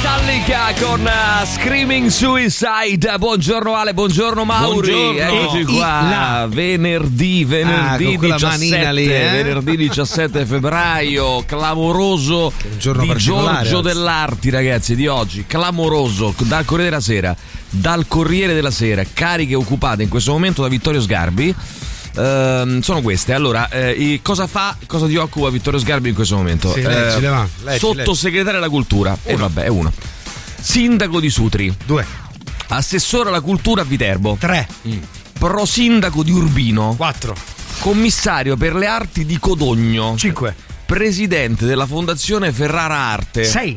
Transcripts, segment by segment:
Metallica con uh, Screaming Suicide. Buongiorno Ale, buongiorno Mauri. Buongiorno. Eccoci qua. là. Venerdì, venerdì Ah, con quella 17, manina lì, eh? venerdì 17 febbraio, clamoroso di Giorgio dell'Arti, ragazzi, di oggi. Clamoroso dal Corriere della Sera, dal Corriere della Sera, cariche occupate in questo momento da Vittorio Sgarbi. Ehm, sono queste. Allora, eh, cosa fa, cosa ti occupa Vittorio Sgarbi in questo momento? Sì, leggile, va. Leggi, sottosegretario alla cultura. E vabbè, è uno. Sindaco di Sutri. Due, Assessore alla cultura a Viterbo. tre, Prosindaco di Urbino. quattro, Commissario per le arti di Codogno. cinque, Presidente della Fondazione Ferrara Arte. sei,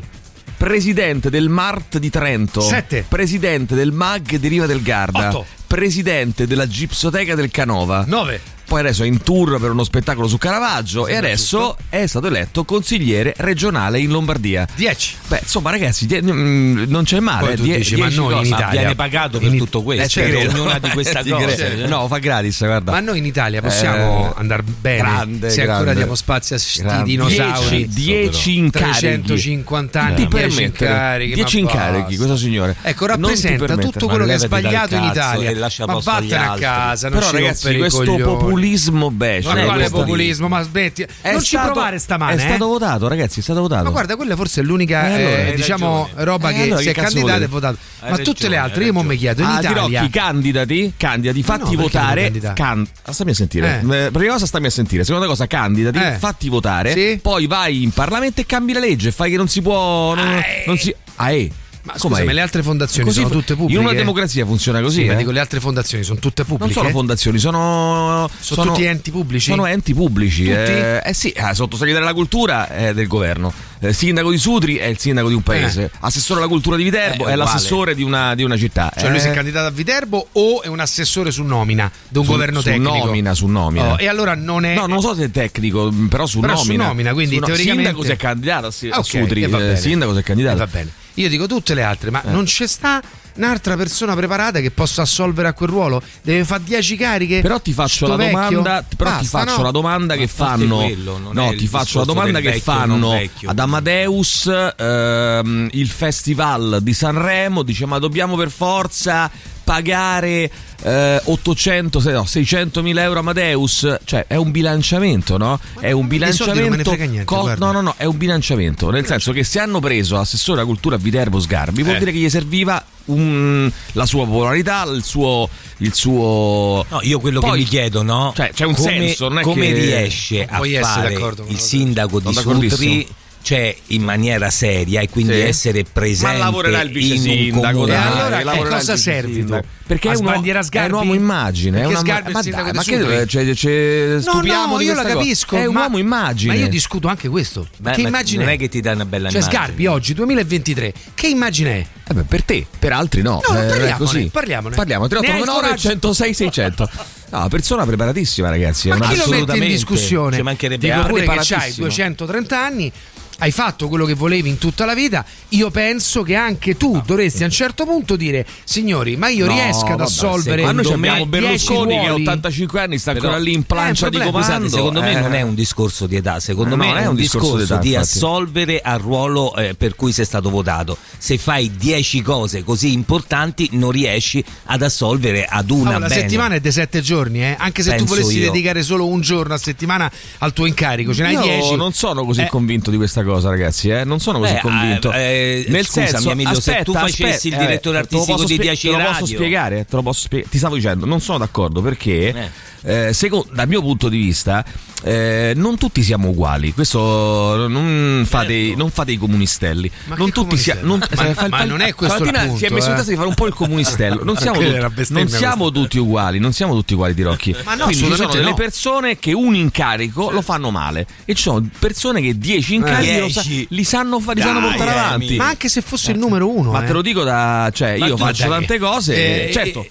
Presidente del Mart di Trento. Sette. Presidente del MAG di Riva del Garda. Otto. Presidente della Gipsoteca del Canova. nove. Poi adesso è in tour per uno spettacolo su Caravaggio e adesso è stato eletto consigliere regionale in Lombardia. 10. Beh, insomma, ragazzi, die- mm, non c'è male. Die- dici, ma noi in. Italia- viene pagato per In- tutto questo, Eh, ci per credo. ognuna di queste Eh, cose. credo. No, fa gratis, guarda. Ma noi in Italia possiamo Eh, andare bene grande, se ancora grande. diamo spazio a sti dinosauri. 10 incarichi. 350 anni, ti 10 permettere incarichi. 10 ma incarichi, questo signore. Ecco, rappresenta tutto quello che è sbagliato in Italia. Ma vattene a casa, non Però ragazzi, questo coglioni. Populismo becero. Ma quale questo- populismo? Ma smetti. È non ci stato- provare stamane. È eh. stato votato, ragazzi, è stato votato. Ma guarda, quella forse è l'unica Eh, allora, eh, diciamo ragione. roba Eh, che allora si è candidata e votato. Hai Ma tutte ragione, le hai altre, io mo mi chiedo, in ah, Italia Tirocchi, candidati, candidati, fatti no, votare. Can- stammi a sentire. Eh. Prima cosa stammi a sentire. Seconda cosa, candidati, fatti votare. Sì. Poi vai in Parlamento e cambi la legge. Fai che non si può. Non, Ah, non si. Ah, eh. Ma Come scusa, eh? ma le altre fondazioni Così sono tutte pubbliche? In una democrazia funziona così. Sì, eh? dico le altre fondazioni sono tutte Non pubbliche. sono fondazioni, sono. Sono tutti enti pubblici? Sono enti pubblici. Eh, eh sì, eh, sottosegretario alla cultura è del governo. Eh, sindaco di Sutri è il sindaco di un paese. Assessore alla cultura di Viterbo Eh, è l'assessore di una, di una città. Cioè lui si è Eh, candidato a Viterbo o è un assessore su nomina di un su- governo su tecnico? nomina, su nomina. Oh, e allora non è No, non so se è tecnico, però su Però su nomina. nomina, quindi Su teoricamente- Sindaco si è candidato a, Ah, a ok, Sutri. eh, sindaco si è Eh, candidato. va bene. Io dico tutte le altre, Eh. ma non c'è sta un'altra persona preparata che possa assolvere a quel ruolo? Deve fare 10 cariche? Però ti faccio la domanda, però ti Basta, faccio no? la domanda che fanno quello, No, ti faccio la domanda che vecchio fanno ad Amadeus ehm, il festival di Sanremo, dice "Ma dobbiamo per forza pagare eh, 800, se no, 600 mila euro Amadeus, cioè è un bilanciamento, no? È un bilanciamento. niente, guarda. no, no, no, è un bilanciamento. Nel senso che se hanno preso assessore alla cultura a Viterbo Sgarbi, vuol Eh. dire che gli serviva un- la sua popolarità, il suo. Il suo No, io quello Poi- che mi chiedo, no? Cioè, c'è un come, senso, non è come che- riesce a fare il sindaco di. Sutri cioè in maniera seria e quindi Sì. essere presente Ma lavorerà il vice in un sindaco. E allora che lavorerà cosa sindaco. Perché è, uno, sbandiera è Sgarbi? un uomo immagine. È una, Sgarbi è ma dai, ma che cioè, cioè, No, stupiamo no, di io la cosa. capisco. È un ma, uomo immagine. Ma io discuto anche questo. Beh, che ma immagine non è che ti dà una bella Cioè, immagine. Sgarbi oggi, 2023, che immagine è? Eh beh, per te, per altri no. No, Eh, parliamone, è così. parliamone. Parliamo. Ne hai il 3899 coraggio? 106 600. No, persona preparatissima, ragazzi. È Ma chi lo mette in assolutamente. discussione? Ci mancherebbe Dico pure che hai Preparatissimo. 230 anni, hai fatto quello che volevi in tutta la vita. Io penso che anche tu dovresti a un certo punto dire: Signori, ma io No, riesco ad vabbè, assolvere. Ma noi abbiamo Berlusconi 10 che ha ruoli? 85 anni, sta ancora lì in plancia Eh, di comando. Scusate, secondo me Eh. non è un discorso di età, secondo Eh, me no, è un discorso, d'età, di infatti. assolvere al ruolo eh, per cui sei stato votato. Se fai 10 cose così importanti non riesci ad assolvere ad una Oh, la settimana è di 7 giorni, eh? anche se tu Penso volessi io. dedicare solo un giorno a settimana al tuo incarico, ce n'hai Io 10. non sono così Eh, convinto di questa cosa, ragazzi. Eh? Non sono così Beh, convinto. eh, eh, Nel scusami, senso, Emilio, se aspetta, tu facessi il eh, direttore artistico di spie- 10 te lo posso radio. spiegare? Te lo posso spie- Ti stavo dicendo, non sono d'accordo perché, eh, secondo, dal mio punto di vista, eh, non tutti siamo uguali. Questo non fate, non fate i comunistelli. Ma non tutti siamo. comunistelli? Ma- ma non è questo il si è messo in eh. testa di fare un po' il comunistello. Non siamo, tutti, non siamo tutti uguali. Non siamo tutti uguali di Rocchi. Ma no, Quindi ci sono delle no. persone che un incarico lo fanno male e ci sono persone che 10 incarichi lo sa- li sanno, fa- li sanno portare avanti. Ma anche se fosse il numero uno, Ma eh. te lo dico da. cioè, Ma io faccio tante cose. Eh, certo.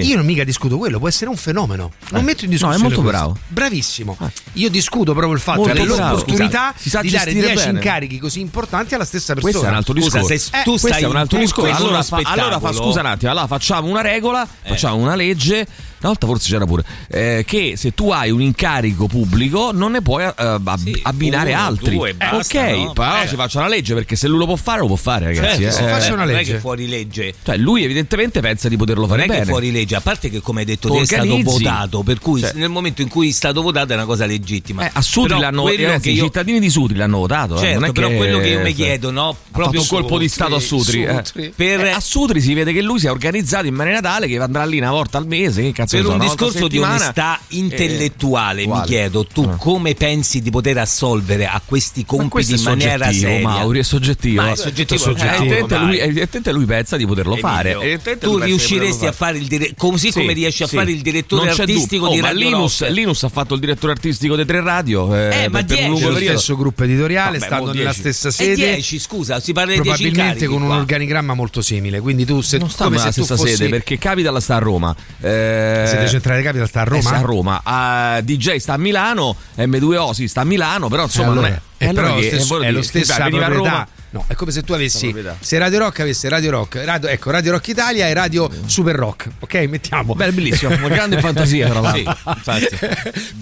Sì. Io non mica discuto quello, può essere un fenomeno. Non Eh. metto in No, è discussione. molto questo. bravo. Bravissimo. Io discuto proprio il fatto che l'opportunità di dare gestire 10 bene. incarichi così importanti alla stessa persona. Questo è un altro Scusa, discorso. se Eh, tu stai un altro discorso. Allora fa, allora fa- scusa un attimo, allora facciamo una regola, facciamo una legge. Una volta forse c'era pure eh, che se tu hai un incarico pubblico non ne puoi eh, ab- Sì, abbinare uno, altri. due, basta, ok, no? però Eh. si faccia una legge perché se lui lo può fare lo può fare, ragazzi. Certo, eh. faccia una non è legge. che fuori legge. Cioè, lui evidentemente pensa di poterlo Non fare è che bene. fuori legge, a parte che come hai detto Tu è stato votato, per cui Cioè- nel momento in cui è stato votato è una cosa legittima. Eh, a Sutri l'hanno che i cittadini di Sutri l'hanno votato. Certo, non è però che- quello che io mi chiedo, no? Proprio un colpo di stato a Sutri. Eh, a Sutri si vede che lui si è organizzato in maniera tale che andrà lì una volta al mese. Che cazzo Per un discorso di onestà intellettuale, Eh, mi chiedo, tu Ah. come pensi di poter assolvere a questi compiti è in maniera seria? Mauri, è soggettivo. Ma è soggettivo, Eh, soggettivo, dai. lui, evidentemente lui pensa di poterlo fare. Tu di riusciresti a fare il dire- così Sì, come riesci a sì. fare il direttore artistico di Oh, ma Radio Linus? Linus ha fatto il direttore artistico di Tre Radio. Eh, Eh, ma per, dieci, lo stesso gruppo editoriale, Vabbè, mo nella 10. stessa E sede. 10, scusa, si parla di 10 Probabilmente con un qua. organigramma molto simile. Quindi tu se non sta come nella stessa fossi sede perché Capital sta a Roma. Eh, sede centrale Capital sta a eh, Roma. sta a Roma. Ah, DJ sta a Milano, M2O sì, sta a Milano, però insomma Eh, allora, non è. eh, allora però che- lo stesso- è lo veniva a proprietà. Roma. No, è come se tu avessi se Radio Rock avesse Radio Rock, radio, ecco, Radio Rock Italia e Radio Super Rock, ok? Mettiamo. Beh, bellissimo, una grande fantasia tra l'altro.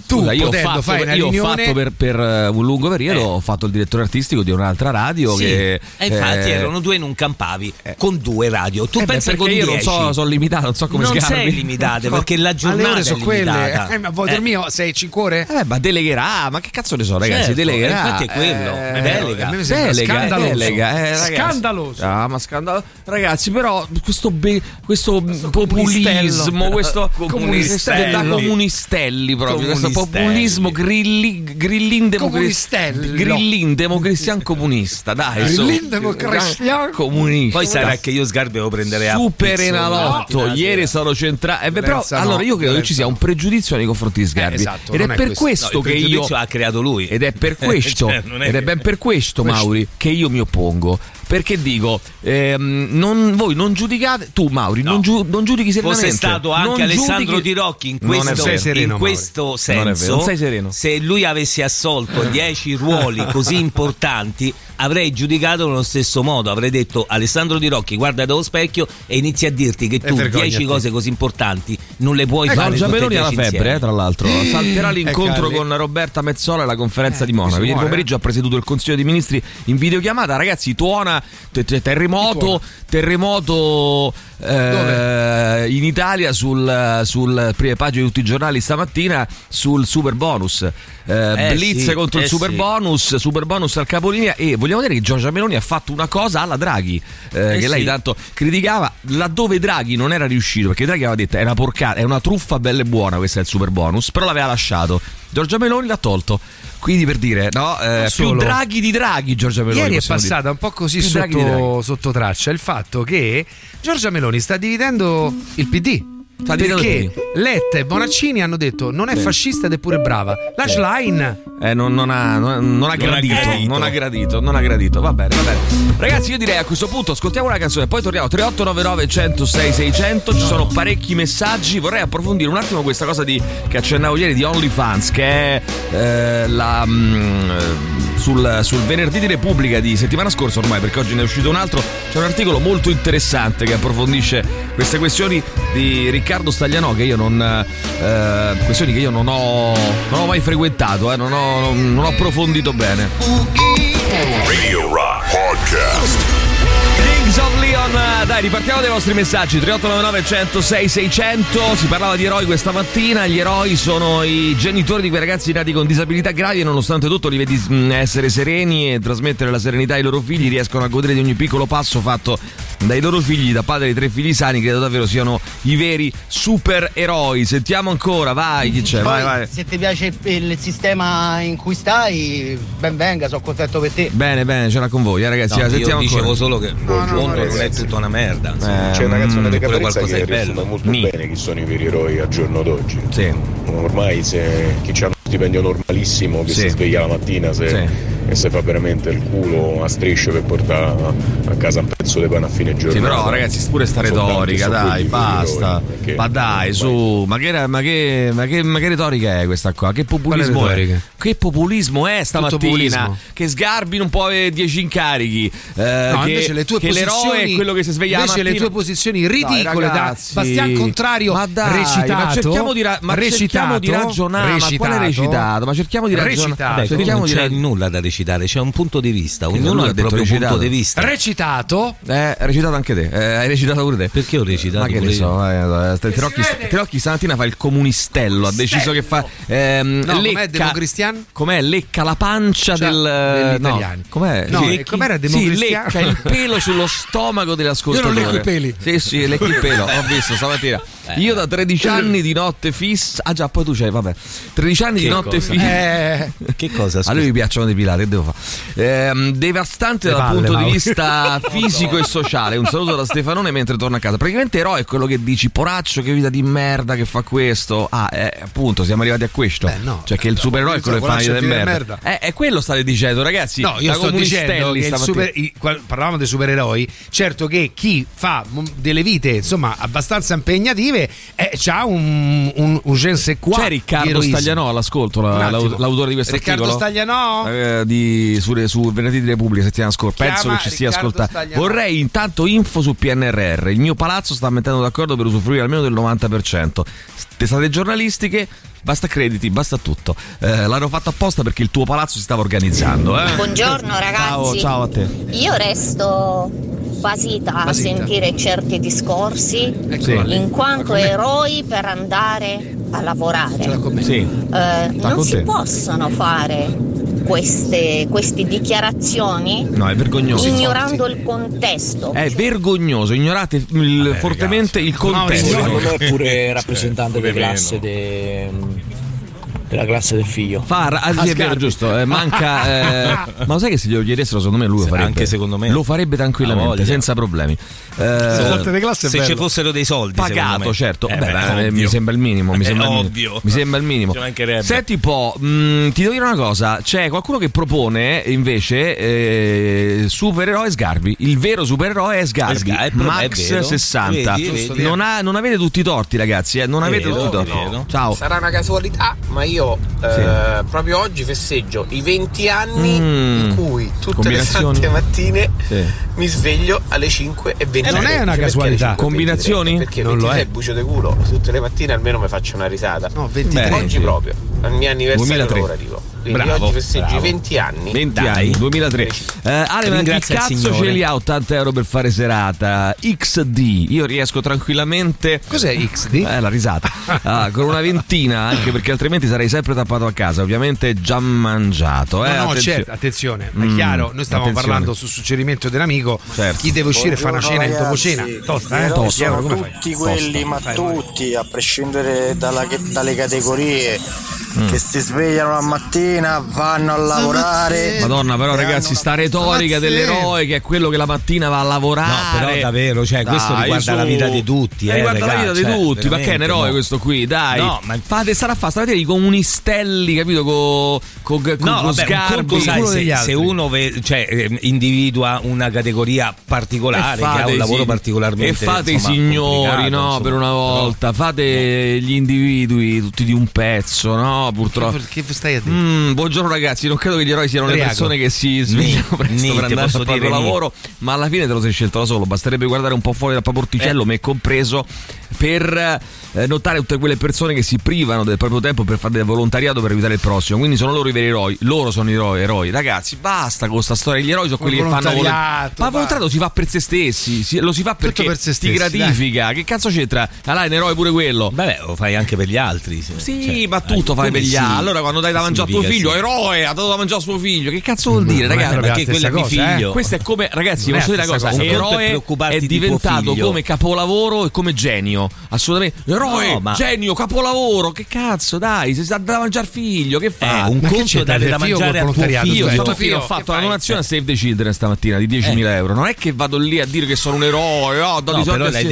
tu Scusa, io ho potendo fatto, fare una io ho riunione fatto per, per, eh, un lungo periodo, ho fatto il direttore artistico di un'altra radio Sì, che e infatti eh, erano due in un campavi con due radio. Tu eh perché con io 10. non so, sono limitato, non so come non sgarbi. sei limitate No. perché la giornata ore è sono quelle. limitata. Eh, ma vuoi Eh, dormire? Sei 5 ore? Eh, ma delegherà, ma che cazzo ne so, ragazzi? Certo, delegherà. infatti è quello, Eh, delega. a me sembra Delega, scandaloso. Delega, eh, ragazzi. Scandaloso. Ah, ma scandaloso. Ragazzi, però questo, be- questo, populismo, comunistello. questo Comunistelli. da comunistelli proprio, questo Comunistelli. populismo grilli, grillin democri- Comunistello. grillin democristian comunista, dai. Grillin su. democristian comunista. Poi sarà che io Sgarbi devo prendere a Super Enalotto, ieri stato centrato. Eh, beh, però no, allora io credo che ci sia un pregiudizio nei confronti di Sgarbi. Eh, esatto, ed è è per questo. questo, No, che io. pregiudizio ha creato lui. Ed è per questo, Cioè, non è ed è ben per questo, Mauri, che io mi oppongo propongo. Perché dico, ehm, non- voi non giudicate, tu Mauri, non, giu- non giudichi serenamente. Fosse stato anche non Alessandro giudichi- Tirocchi in questo, vero. Sei sereno, in questo Non è vero, senso, non sei sereno. se lui avesse assolto 10 ruoli così importanti, avrei giudicato nello stesso modo. Avrei detto Alessandro Tirocchi, guarda dallo specchio e inizi a dirti che tu vergognati. 10 cose così importanti non le puoi Eh, fare. E Meloni ha la 10 febbre, insieme. eh, tra l'altro. Salterà l'incontro Carli. con Roberta Mezzola alla conferenza di Monaco. Ieri pomeriggio ha presieduto il Consiglio dei Ministri in videochiamata. Ragazzi, tuona te- te- terremoto, terremoto eh, in Italia sul, sul prime pagine di tutti i giornali stamattina sul super bonus. Eh, Eh, blitz sì, contro il eh, super sì. bonus, super bonus al capolinea e vogliamo dire che Giorgia Meloni ha fatto una cosa alla Draghi eh, che lei sì. tanto criticava laddove Draghi non era riuscito perché Draghi aveva detto è una porcata, è una truffa bella e buona questa è il super bonus però l'aveva lasciato Giorgia Meloni l'ha tolto quindi per dire no eh, più solo. Draghi di Draghi Giorgia Meloni Ieri è passata dire. un po' così sotto, sotto traccia il fatto che Giorgia Meloni sta dividendo il PD. Perché Letta e Bonaccini hanno detto non è fascista ed è pure brava. La Schlein Eh, non, non ha, non, non ha ha gradito, gradito. non ha gradito, non ha gradito. Va bene, va bene. Ragazzi, io direi a questo punto ascoltiamo una canzone, poi torniamo 3899 106 600. Ci sono parecchi messaggi. Vorrei approfondire un attimo questa cosa di, che accennavo ieri di OnlyFans, che è eh, la. mm, eh, sul, sul venerdì di Repubblica di settimana scorsa, ormai perché oggi ne è uscito un altro. C'è un articolo molto interessante che approfondisce queste questioni di Riccardo Staglianò. Che io non. eh, questioni che io non ho, non ho mai frequentato, eh, non, ho, non ho approfondito bene. Radio Rock Podcast. Kings of Leon, dai, ripartiamo dai vostri messaggi 3899 106 600. Si parlava di eroi questa mattina. Gli eroi sono i genitori di quei ragazzi nati con disabilità gravi e nonostante tutto li vedi mm, essere sereni e trasmettere la serenità ai loro figli, riescono a godere di ogni piccolo passo fatto dai loro figli, da padre di tre figli sani, credo davvero siano i veri supereroi. Sentiamo ancora, vai, chi c'è? Vai, Poi, vai. Se ti piace il sistema in cui stai, ben venga, sono contento per te. Bene, bene, ce l'ha con voi, eh, ragazzi. No, la io sentiamo dicevo ancora. solo che buongiorno non è tutta una merda. insomma. Eh, C'è una canzone mm, di Caparezza che riassume molto Ni. bene chi sono i veri eroi al giorno d'oggi. Sì. Ormai se chi ha uno stipendio normalissimo, che Sì. si sveglia la mattina, se Sì. e si fa veramente il culo a strisce per portare a casa un pezzo di pane a fine giornata. Sì, però ragazzi, pure sta retorica, tanti, dai, basta. perché- Ma dai, su, ma che, ma, che, ma, che, ma che retorica è questa qua? Che populismo è? retorica? Che populismo è stamattina? populismo. Che Sgarbi non può avere 10 incarichi. eh, No, che, invece le tue che l'eroe posizioni è quello che si sveglia la invece le tue posizioni ridicole Dai, da ragazzi. Bastian Contrario ma dai, recitato ma cerchiamo di, ra- ma cerchiamo di recitato, ragionare ma quale recitato ma cerchiamo di ragionare Recitato. Vabbè, qui cerchiamo non di c'è ra- nulla da recitare, c'è un punto di vista, ognuno ha il proprio recitato. punto di vista. recitato eh, hai recitato anche te eh, hai recitato pure te Perché ho recitato ma che ne so, eh, eh, Terocchi, vede? Terocchi stamattina fa il comunistello. Ha deciso che fa. ehm, No, com'è democristian? Com'è? Lecca la pancia Cioè, del. no, com'è? No, Sì, e com'era Sì, democristiano? lecca il pelo sullo stomaco dell'ascoltatore. Io non lecco i peli. Sì, sì, lecchi il pelo. Ho visto stamattina. Io da 13 anni di notte fissa. Ah, già, poi tu c'hai, vabbè. 13 anni di Che notte cosa? eh, Che cosa? A scusa? lui mi piacciono depilate, che devo fare? Ehm, devastante Le dal palle, punto di Mauro. vista fisico e sociale. Un saluto da Stefanone mentre torna a casa. Praticamente eroe è quello che dici, poraccio, che vita di merda che fa questo. Ah, eh, appunto, siamo arrivati a questo. Beh, no. Cioè che il supereroe è quello che fa vita di merda. Eh, è quello state dicendo, ragazzi. No, io sto dicendo che super, i- qual- parlavamo dei supereroi, certo che chi fa delle vite insomma abbastanza impegnative eh, c'ha un, un, un quoi C'è di Riccardo eroismo. Staglianò all'ascolto, la- l'autore di questo Riccardo articolo? Staglianò? Eh, di, su, su Venerdì di Repubblica settimana scorsa. Penso che ci stia Riccardo ascoltando. Vorrei intanto info su PNRR. Il mio palazzo sta mettendo d'accordo per usufruire almeno del 90%. Testate giornalistiche. Basta crediti, basta tutto. Eh, l'hanno fatto apposta perché il tuo palazzo si stava organizzando. Eh? Buongiorno ragazzi. Ciao, ciao a te. Io resto basita, a Basita. sentire certi discorsi lì. in quanto com'è? eroi per andare a lavorare. Sì. Eh, non si te. possono fare queste, queste dichiarazioni No, è vergognoso. ignorando il contesto. È vergognoso, ignorate il- fortemente il contesto. Me è pure rappresentante pure di classe meno. De- della classe del figlio. Fa, ah, sì, è vero, giusto. eh, manca. eh, ma lo sai che se glielo chiedessero, secondo me lui lo farebbe. anche secondo me. Lo farebbe tranquillamente, senza problemi. Eh, Se ci fossero dei soldi, pagato, certo. Eh, Beh, beh, ovvio. mi sembra il minimo. Mi Eh, sembra ovvio. Mi sembra il minimo. Senti un po', mh, ti devo dire una cosa: c'è qualcuno che propone invece eh, supereroe Sgarbi. Il vero supereroe è Sgarbi. È Max vero. 60. Vedi, vedi. Non, ha- non avete tutti i torti, ragazzi. eh, Non avete Vero, tutti i torti. Ciao. Sarà una casualità, ma io eh, proprio oggi festeggio i 20 anni Mm. in cui tutte le sante mattine Sì. mi sveglio alle 5 e 23. Eh, non è una casualità. 5 23? Combinazioni? Perché Non lo 23 è. è bucio de culo, tutte le mattine almeno mi faccio una risata. No, 23. Beh, oggi sì. proprio, al mio anniversario 2003. lavorativo. Quindi Bravo, oggi festeggio bravo. i 20 anni. 20 Dai. anni, 2003. Eh, Ale, ma il cazzo ce li ha 80 euro per fare serata? XD, io riesco tranquillamente. Cos'è XD? Eh, la risata. Ah, con una ventina, anche perché altrimenti sarei sempre tappato a casa. Ovviamente già mangiato. Eh? No, no, Attenzione. certo, attenzione, è Mm, chiaro, noi stavamo attenzione. parlando su suggerimento dell'amico, Certo. chi deve uscire fa una cena in dopo cena. Tosta, eh? Tosta, siamo tutti quelli, ma tutti, a prescindere dalla- dalle categorie, Mm. che si svegliano la mattina, vanno a lavorare. Madonna, però, ragazzi, sta retorica dell'eroe che è quello che la mattina va a lavorare. No, però davvero, cioè, questo Dai, riguarda su. la vita di tutti, eh, riguarda la raga, vita di cioè, tutti, ma che è un eroe no. questo qui, dai. No, ma- Fate, sarà fa stamattina i comunistelli, capito? Con con, con, No, con vabbè, un sai, se, altri. se uno ve- cioè, eh, individua una categoria particolare che ha un lavoro sig- particolarmente e fate insomma, i signori no insomma. per una volta fate gli individui tutti di un pezzo no purtroppo Che stai a dire? Mm, buongiorno ragazzi, non credo che gli eroi siano le Ubriaco. persone che si svegliano presto ni, per andare al proprio lavoro, ma alla fine te lo sei scelto da solo, basterebbe guardare un po' fuori dal paporticello, me compreso, per eh, notare tutte quelle persone che si privano del proprio tempo per fare del volontariato per aiutare il prossimo, quindi sono loro i veri eroi, loro sono i eroi, eroi. ragazzi, basta con questa storia, gli eroi sono quelli che fanno volontariato. Ma il volontariato si fa per se stessi, si- lo si fa perché per se ti stessi, gratifica, che cazzo c'entra? Allora è un eroe pure quello. Vabbè, lo fai anche per gli altri. se- Sì, cioè, ma tutto eh, fai per gli sì? altri. Allora, quando dai da mangiare a tuo figlio, sì. eroe, ha dato da mangiare a suo figlio. Che cazzo vuol dire, non è ragazzi? perché la quello è mio figlio. eh. Questo è come, ragazzi, Non è posso dire la una cosa: cosa. È eroe è di diventato figlio. come capolavoro e come genio. Assolutamente. Eroe, No, ma- genio, capolavoro. Che cazzo, dai, se si dà da mangiare figlio, che Eh, fa? un Ma conto dare da mangiare a tuo figlio. Stamattina ho che fatto una fai? donazione a Save the Children stamattina di 10.000 euro. Non è che vado lì a dire che sono un eroe, oh, di soldi però a l'hai se-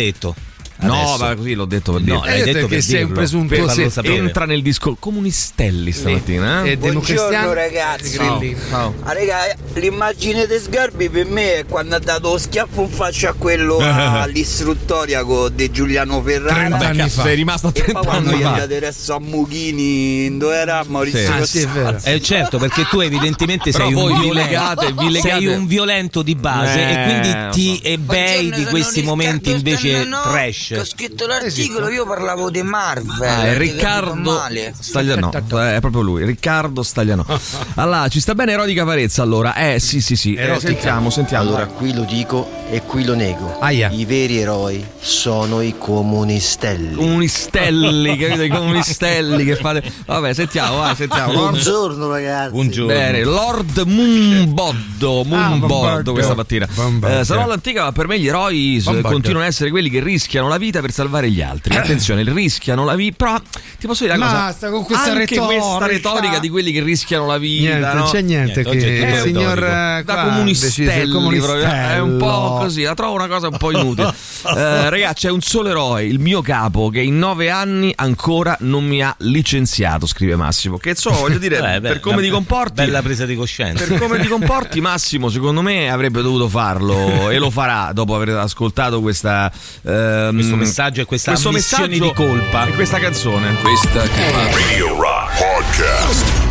detto. No, adesso. ma così l'ho detto per No, dirlo. l'hai detto per sei un presunto se-. Entra nel disco comunistelli stamattina. Eh? E democristiano ragazzi. Grilli. Ciao. Ah, raga, l'immagine di Sgarbi per me è quando ha dato lo schiaffo in faccia a quello all'istruttoria De Giuliano Ferrara 30 anni fa. Sei rimasto a e 30 poi quando anni gli ha fa. dato adesso a Mughini dove era Maurizio Sì. Ah, sì, è. Eh certo, perché tu evidentemente sei un vi violento, legate- vi legate- sei un violento di base Eh, e quindi lo ti ebei di Buongiorno, questi momenti invece Stannano, che Ho scritto l'articolo, io parlavo di Marvel. Ah, è Riccardo. Stagliano, è proprio lui, Riccardo Stagliano. Allora, ci sta bene Erotica Varezza allora? Eh sì sì sì, eh, Erotica. sentiamo, sentiamo. Allora qui lo dico e qui lo nego. Aia. I veri eroi sono i comunistelli. Comunistelli, capito? I comunistelli che fate. Vabbè, sentiamo, vai, sentiamo. Buongiorno ragazzi. Buongiorno. bene, Lord Mumboddo, Mumboddo Bombardo. questa mattina. Eh, sarò all'antica, ma per me gli eroi continuano ad essere quelli che rischiano la vita per salvare gli altri. Attenzione, rischiano la vita. Però ti posso dire una cosa. Basta con questa Anche retorica. questa retorica di quelli che rischiano la vita. Niente, no? non c'è niente, Niente, che il signor retorico. eh, da qua comunistelli, è un po' così, la trovo una cosa un po' inutile. Eh, ragazzi, c'è un solo eroe, il mio capo, che in nove anni ancora non mi ha licenziato, scrive Massimo. Che so, voglio dire, Eh, beh, per come ti comporti. Bella presa di coscienza. Per come ti comporti, Massimo, secondo me avrebbe dovuto farlo e lo farà dopo aver ascoltato questa, ehm, Questo messaggio e questa questo ammissione messaggio di colpa. e questa canzone. Questa Radio Rock Podcast.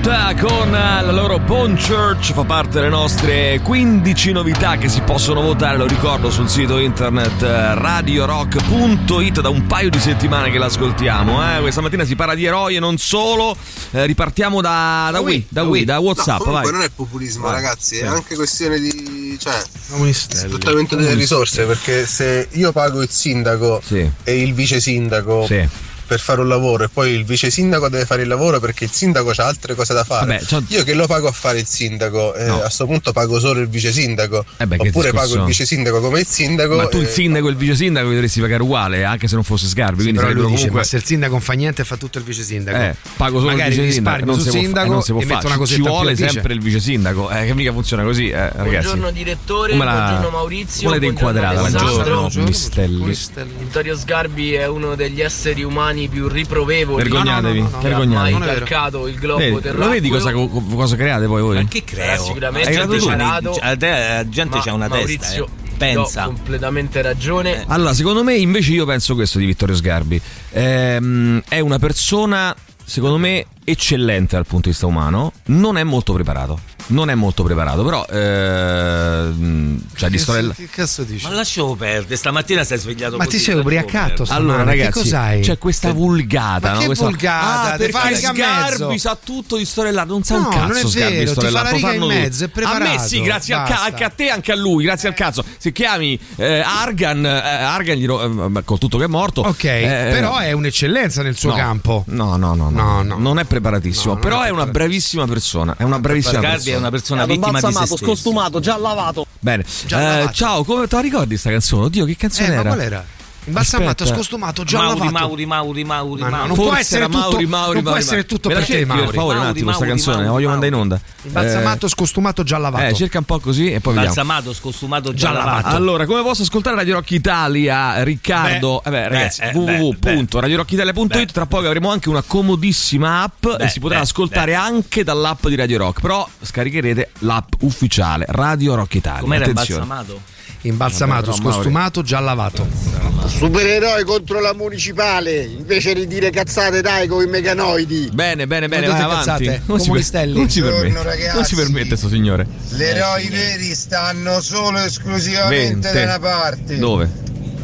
Eh, con la loro Bone Church fa parte delle nostre 15 novità che si possono votare, lo ricordo, sul sito internet eh, radiorock.it da un paio di settimane che l'ascoltiamo. eh. Questa mattina si parla di eroi e non solo. Eh, ripartiamo da, da Wii, da Wii, da Whatsapp. No, comunque vai. non è populismo, Vai. ragazzi, Sì. è anche questione di cioè, sfruttamento delle risorse, perché se io pago il sindaco Sì. e il vice sindaco Sì. Per fare un lavoro e poi il vice sindaco deve fare il lavoro perché il sindaco ha altre cose da fare. Vabbè, c'ho- Io che lo pago a fare il sindaco, eh, No. a questo punto pago solo il vice sindaco, Eh beh, oppure pago il vice sindaco come il sindaco. Ma tu il eh, sindaco e il vice sindaco li dovresti pagare uguale, anche se non fosse Sgarbi. quindi Però lui dice, comunque. ma se il sindaco non fa niente fa tutto il vice sindaco. Eh, pago solo Magari il vice sindaco, risparmi non sul si può sindaco non si può e fare. metto una Ci- cosetta Ci vuole sempre il vice sindaco, eh, che mica funziona così, eh, ragazzi. Buongiorno direttore, la- buongiorno Maurizio, Volete buongiorno inquadrare la Alessandro. buongiorno, Comunistelli. Vittorio Sgarbi è uno degli esseri umani più riprovevoli Vergognatevi, che ha vergognatevi. mai calcato il globo Vedi, terracqueo. lo vedi cosa, co- cosa create poi voi? Ma che creo? sicuramente La gente, c'ha, preparato, la te- la gente c'ha una Maurizio, testa. eh. Pensa. completamente ragione. Allora, secondo me, invece, io penso questo di Vittorio Sgarbi. Ehm, è una persona, secondo me, eccellente dal punto di vista umano. Non è molto preparato. Non è molto preparato, però. ehm, cioè, di Che, storia. che cazzo dici? Ma lasciamo perdere, stamattina sei svegliato Ma così, ti sei ubriacato? Allora, che ragazzi, cos'hai? c'è questa vulgata. Ma no? che Questa- vulgata? Ah, perché. Sgarbi sa tutto di storia dell'arte. Non sa un No, cazzo. non è Sgarbi vero, storia ti fa la riga in mezzo, è A preparato. me sì, grazie al ca- anche a te, anche a lui. Grazie al cazzo. Se chiami eh, Argan, eh, Argan gli ro- eh, col tutto che è morto. Ok, eh, però è un'eccellenza nel suo no, campo. No, no, no, no, No, no. non è preparatissimo. Però è è, una bravissima persona. È una bravissima Sgarbi persona. Una persona vittima di se stesso. scostumato, già lavato. Bene, Già Eh, lavato. ciao, come te la ricordi sta canzone? Oddio, che canzone Eh, ma era? qual era? Imbalsamato, scostumato, già Mauri, lavato. Mauri, Mauri, Mauri, Ma no, Mauri. non può Forse essere era tutto, Mauri, Mauri, non può Mauri, essere Mauri. tutto per te, Mauri. per favore, un Mauri, attimo, sta Mauri, canzone, la Mauri, voglio mandare in onda. Imbalsamato, scostumato, già lavato. Eh, cerca un po' così e poi vediamo. Balsamato, scostumato, già, Già lavato. lavato. Allora, come posso ascoltare Radio Rock Italia, Riccardo? Beh, eh beh, ragazzi, eh, www.radiorockitalia.it. Tra poco avremo anche una comodissima app Beh, e si potrà beh, ascoltare beh. anche dall'app di Radio Rock. Però scaricherete l'app ufficiale Radio Rock Italia. Com'era Attenzione. imbalsamato? Imbalsamato, scostumato, già lavato. Supereroi contro la municipale, invece di dire cazzate dai con i meganoidi. Bene, bene, bene, Non vai avanti. cazzate, Non si, comunistelli. non si permette. ragazzi. Non si permette sto signore. Gli eroi veri stanno solo e esclusivamente Vente. da una parte. Dove?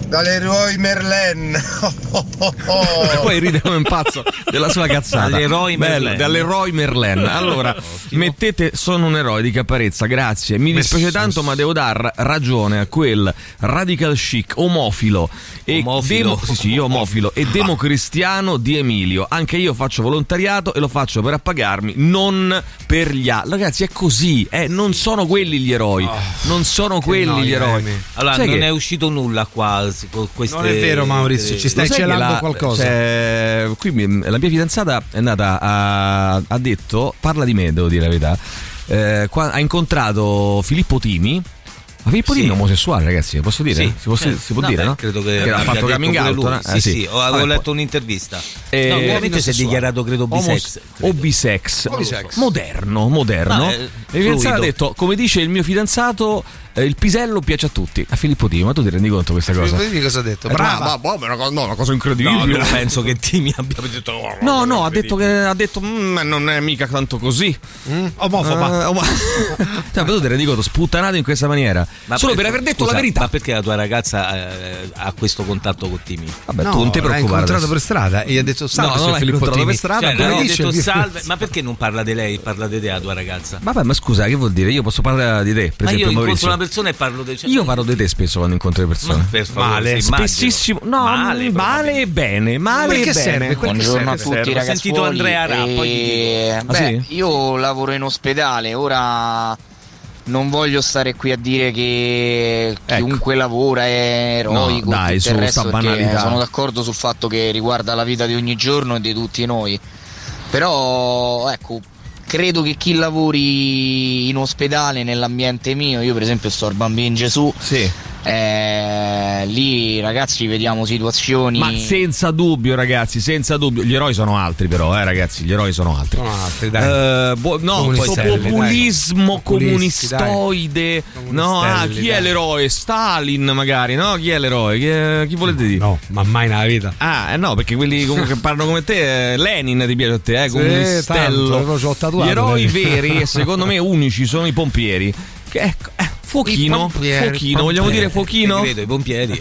Dall'eroe Merlin. E poi ride come un pazzo della sua cazzata. Dall'eroe Merlin. Dall'eroe Merlin. Allora, mettete Sono un eroe di Caparezza, grazie. Mi dispiace tanto, ma devo dar ragione a quel radical chic, omofilo e Omofilo. demo- sì, sì, io omofilo e democristiano di Emilio. Anche io faccio volontariato e lo faccio per appagarmi, non per gli altri. Ragazzi, è così, eh, non sono quelli gli eroi. Non sono quelli gli eroi. Allora, Sai non che- è uscito nulla qua con queste Non è vero, Maurizio, ci stai sai che celando la- qualcosa. cioè, qui mi- la mia fidanzata è andata a, ha detto, parla di me, devo dire la verità. eh, qua- ha incontrato Filippo Timi. Ma Filippo Dini è omosessuale, ragazzi, posso dire? Sì, si può, certo. si può No, dire, beh, no? credo che ha abbia fatto coming out, lui. no? Sì, Eh, sì, ho- avevo letto un'intervista. Eh, no, veramente si è dichiarato, credo, bisex. o bisex. O bisex. Moderno, moderno. Eh, e il fidanzato ha detto, come dice il mio fidanzato, eh, il pisello piace a tutti. A Filippo Dini, ma tu ti rendi conto questa cosa? Vedi cosa ha detto? Eh, Brava. ma- ma- ma è una cosa- no, una cosa incredibile. No, non penso che Timi abbia detto No, no, ha detto che ha detto "Mm, non è mica tanto così. Mm? Omofoba. Eh, omo- cioè, tu ti rendi conto, sputtanato in questa maniera. Solo per aver detto scusa, la verità. Ma perché la tua ragazza eh, ha questo contatto con Timi? Vabbè, no, tu non ti l'ha preoccupare. incontrato adesso. per strada e gli ha detto salve No, l'ha Filippo incontrato Timi. per strada, Cioè, detto salve, ma perché non parla di lei, parla di te la tua ragazza? Vabbè, ma scusa, che vuol dire? Io posso parlare di te, per ma io esempio, incontro Maurizio. una persona e parlo di cioè, Io parlo di te spesso quando incontro le persone. Ma per favore, male, sì, spessissimo. No, Male, male, e bene. Male e bene. Buongiorno a tutti Ho ragazzi. sentito Andrea Ra, poi gli dico. Ah, beh, sì? io lavoro in ospedale, ora non voglio stare qui a dire che chiunque lavora è eroico No, dai, e su, il resto sta banalità. sono d'accordo sul fatto che riguarda la vita di ogni giorno e di tutti noi. Però ecco, credo che chi lavori in ospedale nell'ambiente mio, io per esempio sto al Bambino Gesù, Sì. Eh, lì ragazzi vediamo situazioni Ma senza dubbio, ragazzi, senza dubbio. Gli eroi sono altri, però, eh, ragazzi. Gli eroi sono altri. Sono altri, dai. Eh, boh, no, questo populismo dai. Populisti, dai. comunistoide. No, ah, chi è dai. l'eroe? Stalin, magari, no? Chi è l'eroe? Chi, è- chi volete dire? No, ma mai nella vita. Ah, eh, no, perché quelli comunque che parlano come te, eh, Lenin ti piace a te, eh, Sì, comunistello. tanto, l'ho tatuato, Gli eroi veri e secondo me unici sono i pompieri. Che ecco, eh, fuochino, fuochino, vogliamo dire fuochino? Vedo i pompieri.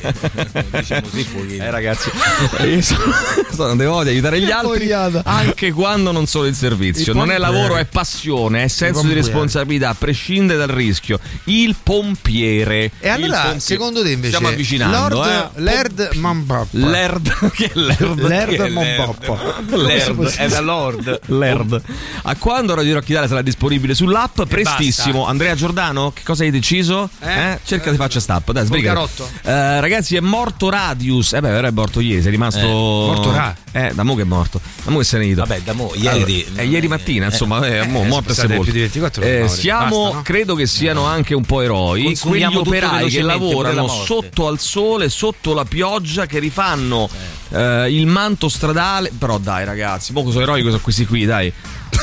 diciamo sì, fuochino. Eh ragazzi, io sono, sono devo aiutare gli altri anche quando non sono in servizio. Il Non è lavoro, è passione, è senso di responsabilità, a prescindere dal rischio. Il pompiere. E allora, pompiere. secondo te invece Stiamo avvicinando, Lord, eh. Lerd Mambappa. Lerd, che è Lerd? Lerd Mambappa. Lerd, è da Lord. Lerd. A quando Radio Rock Italia sarà disponibile sull'app? Prestissimo. basta. Andrea Giordano, che cosa hai deciso? Eh? Cerca di faccia stappa. Dai, sbrigati. carotto. Eh, ragazzi, è morto Radius. Eh beh, era morto ieri, sei rimasto. Eh, morto Ra. Eh, da mo che è morto. Da mo che se ne è ido. Vabbè, da mo, ieri- Allora, eh, ieri mattina, insomma, eh, mo, eh, morto e sepolto. più di 24 ore, Eh, siamo, Basta, no? credo che siano anche un po' eroi. Quegli operai che lavorano sotto al sole, sotto la pioggia, che rifanno eh, il manto stradale. Però dai, ragazzi, poco sono eroi sono questi qui, dai.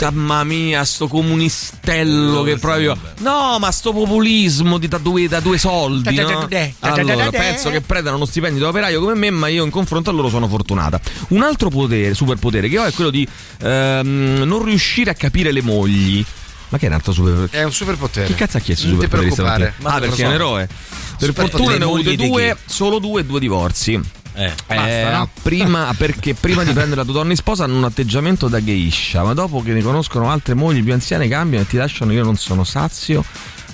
Mamma mia, sto comunistello che proprio. No, ma sto populismo di da due, da due soldi. No? Allora, penso che prendano uno stipendio da operaio come me, ma io in confronto a loro sono fortunata. Un altro potere, superpotere che ho è quello di ehm, non riuscire a capire le mogli. Ma che è un altro superpotere? È un superpotere. Chi cazzo ha chiesto Non ti superpoteri preoccupare. stamattina? Ma Ah, perché so. è un eroe. Per Superpotere. fortuna ne ho avute di due, solo due e due divorzi. Eh. Eh, no? prima, perché prima di prendere la tua donna in sposa hanno un atteggiamento da geisha, ma dopo che ne conoscono altre mogli più anziane cambiano e ti lasciano. Io non sono sazio.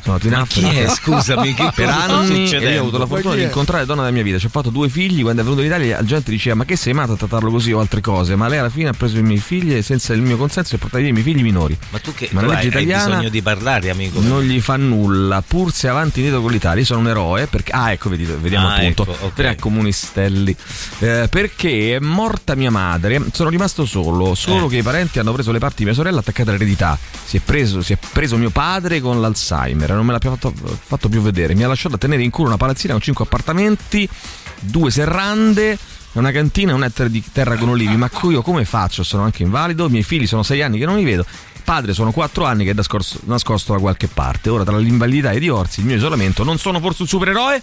Sono Ma chi è? Scusami, che per anni e io ho avuto la fortuna di incontrare la donna della mia vita. Ci ho fatto due figli. Quando è venuto in Italia, la gente diceva: Ma che sei matto a trattarlo così o altre cose? Ma lei alla fine ha preso i miei figli e senza il mio consenso e portato via i miei figli minori. Ma tu che Ma tu la hai, legge hai italiana bisogno di parlare, amico? non gli fa nulla, pur se avanti indietro con l'Italia. Io sono un eroe perché. Ah, ecco, vedi, vediamo Ah, appunto. ecco, ok. Tre comunistelli. Eh, perché è morta mia madre, sono rimasto solo. Solo Eh. che i parenti hanno preso le parti di mia sorella attaccate all'eredità. Si è preso, si è preso mio padre con l'Alzheimer, non me l'ha più fatto, fatto più vedere. Mi ha lasciato a tenere in culo una palazzina con cinque appartamenti, due serrande. Una cantina e un ettaro di terra con olivi, ma io come faccio? Sono anche invalido, i miei figli sono sei anni che non li vedo, padre sono quattro anni che è nascosto, nascosto da qualche parte. Ora, tra l'invalidità e i divorzi, il mio isolamento, non sono forse un supereroe?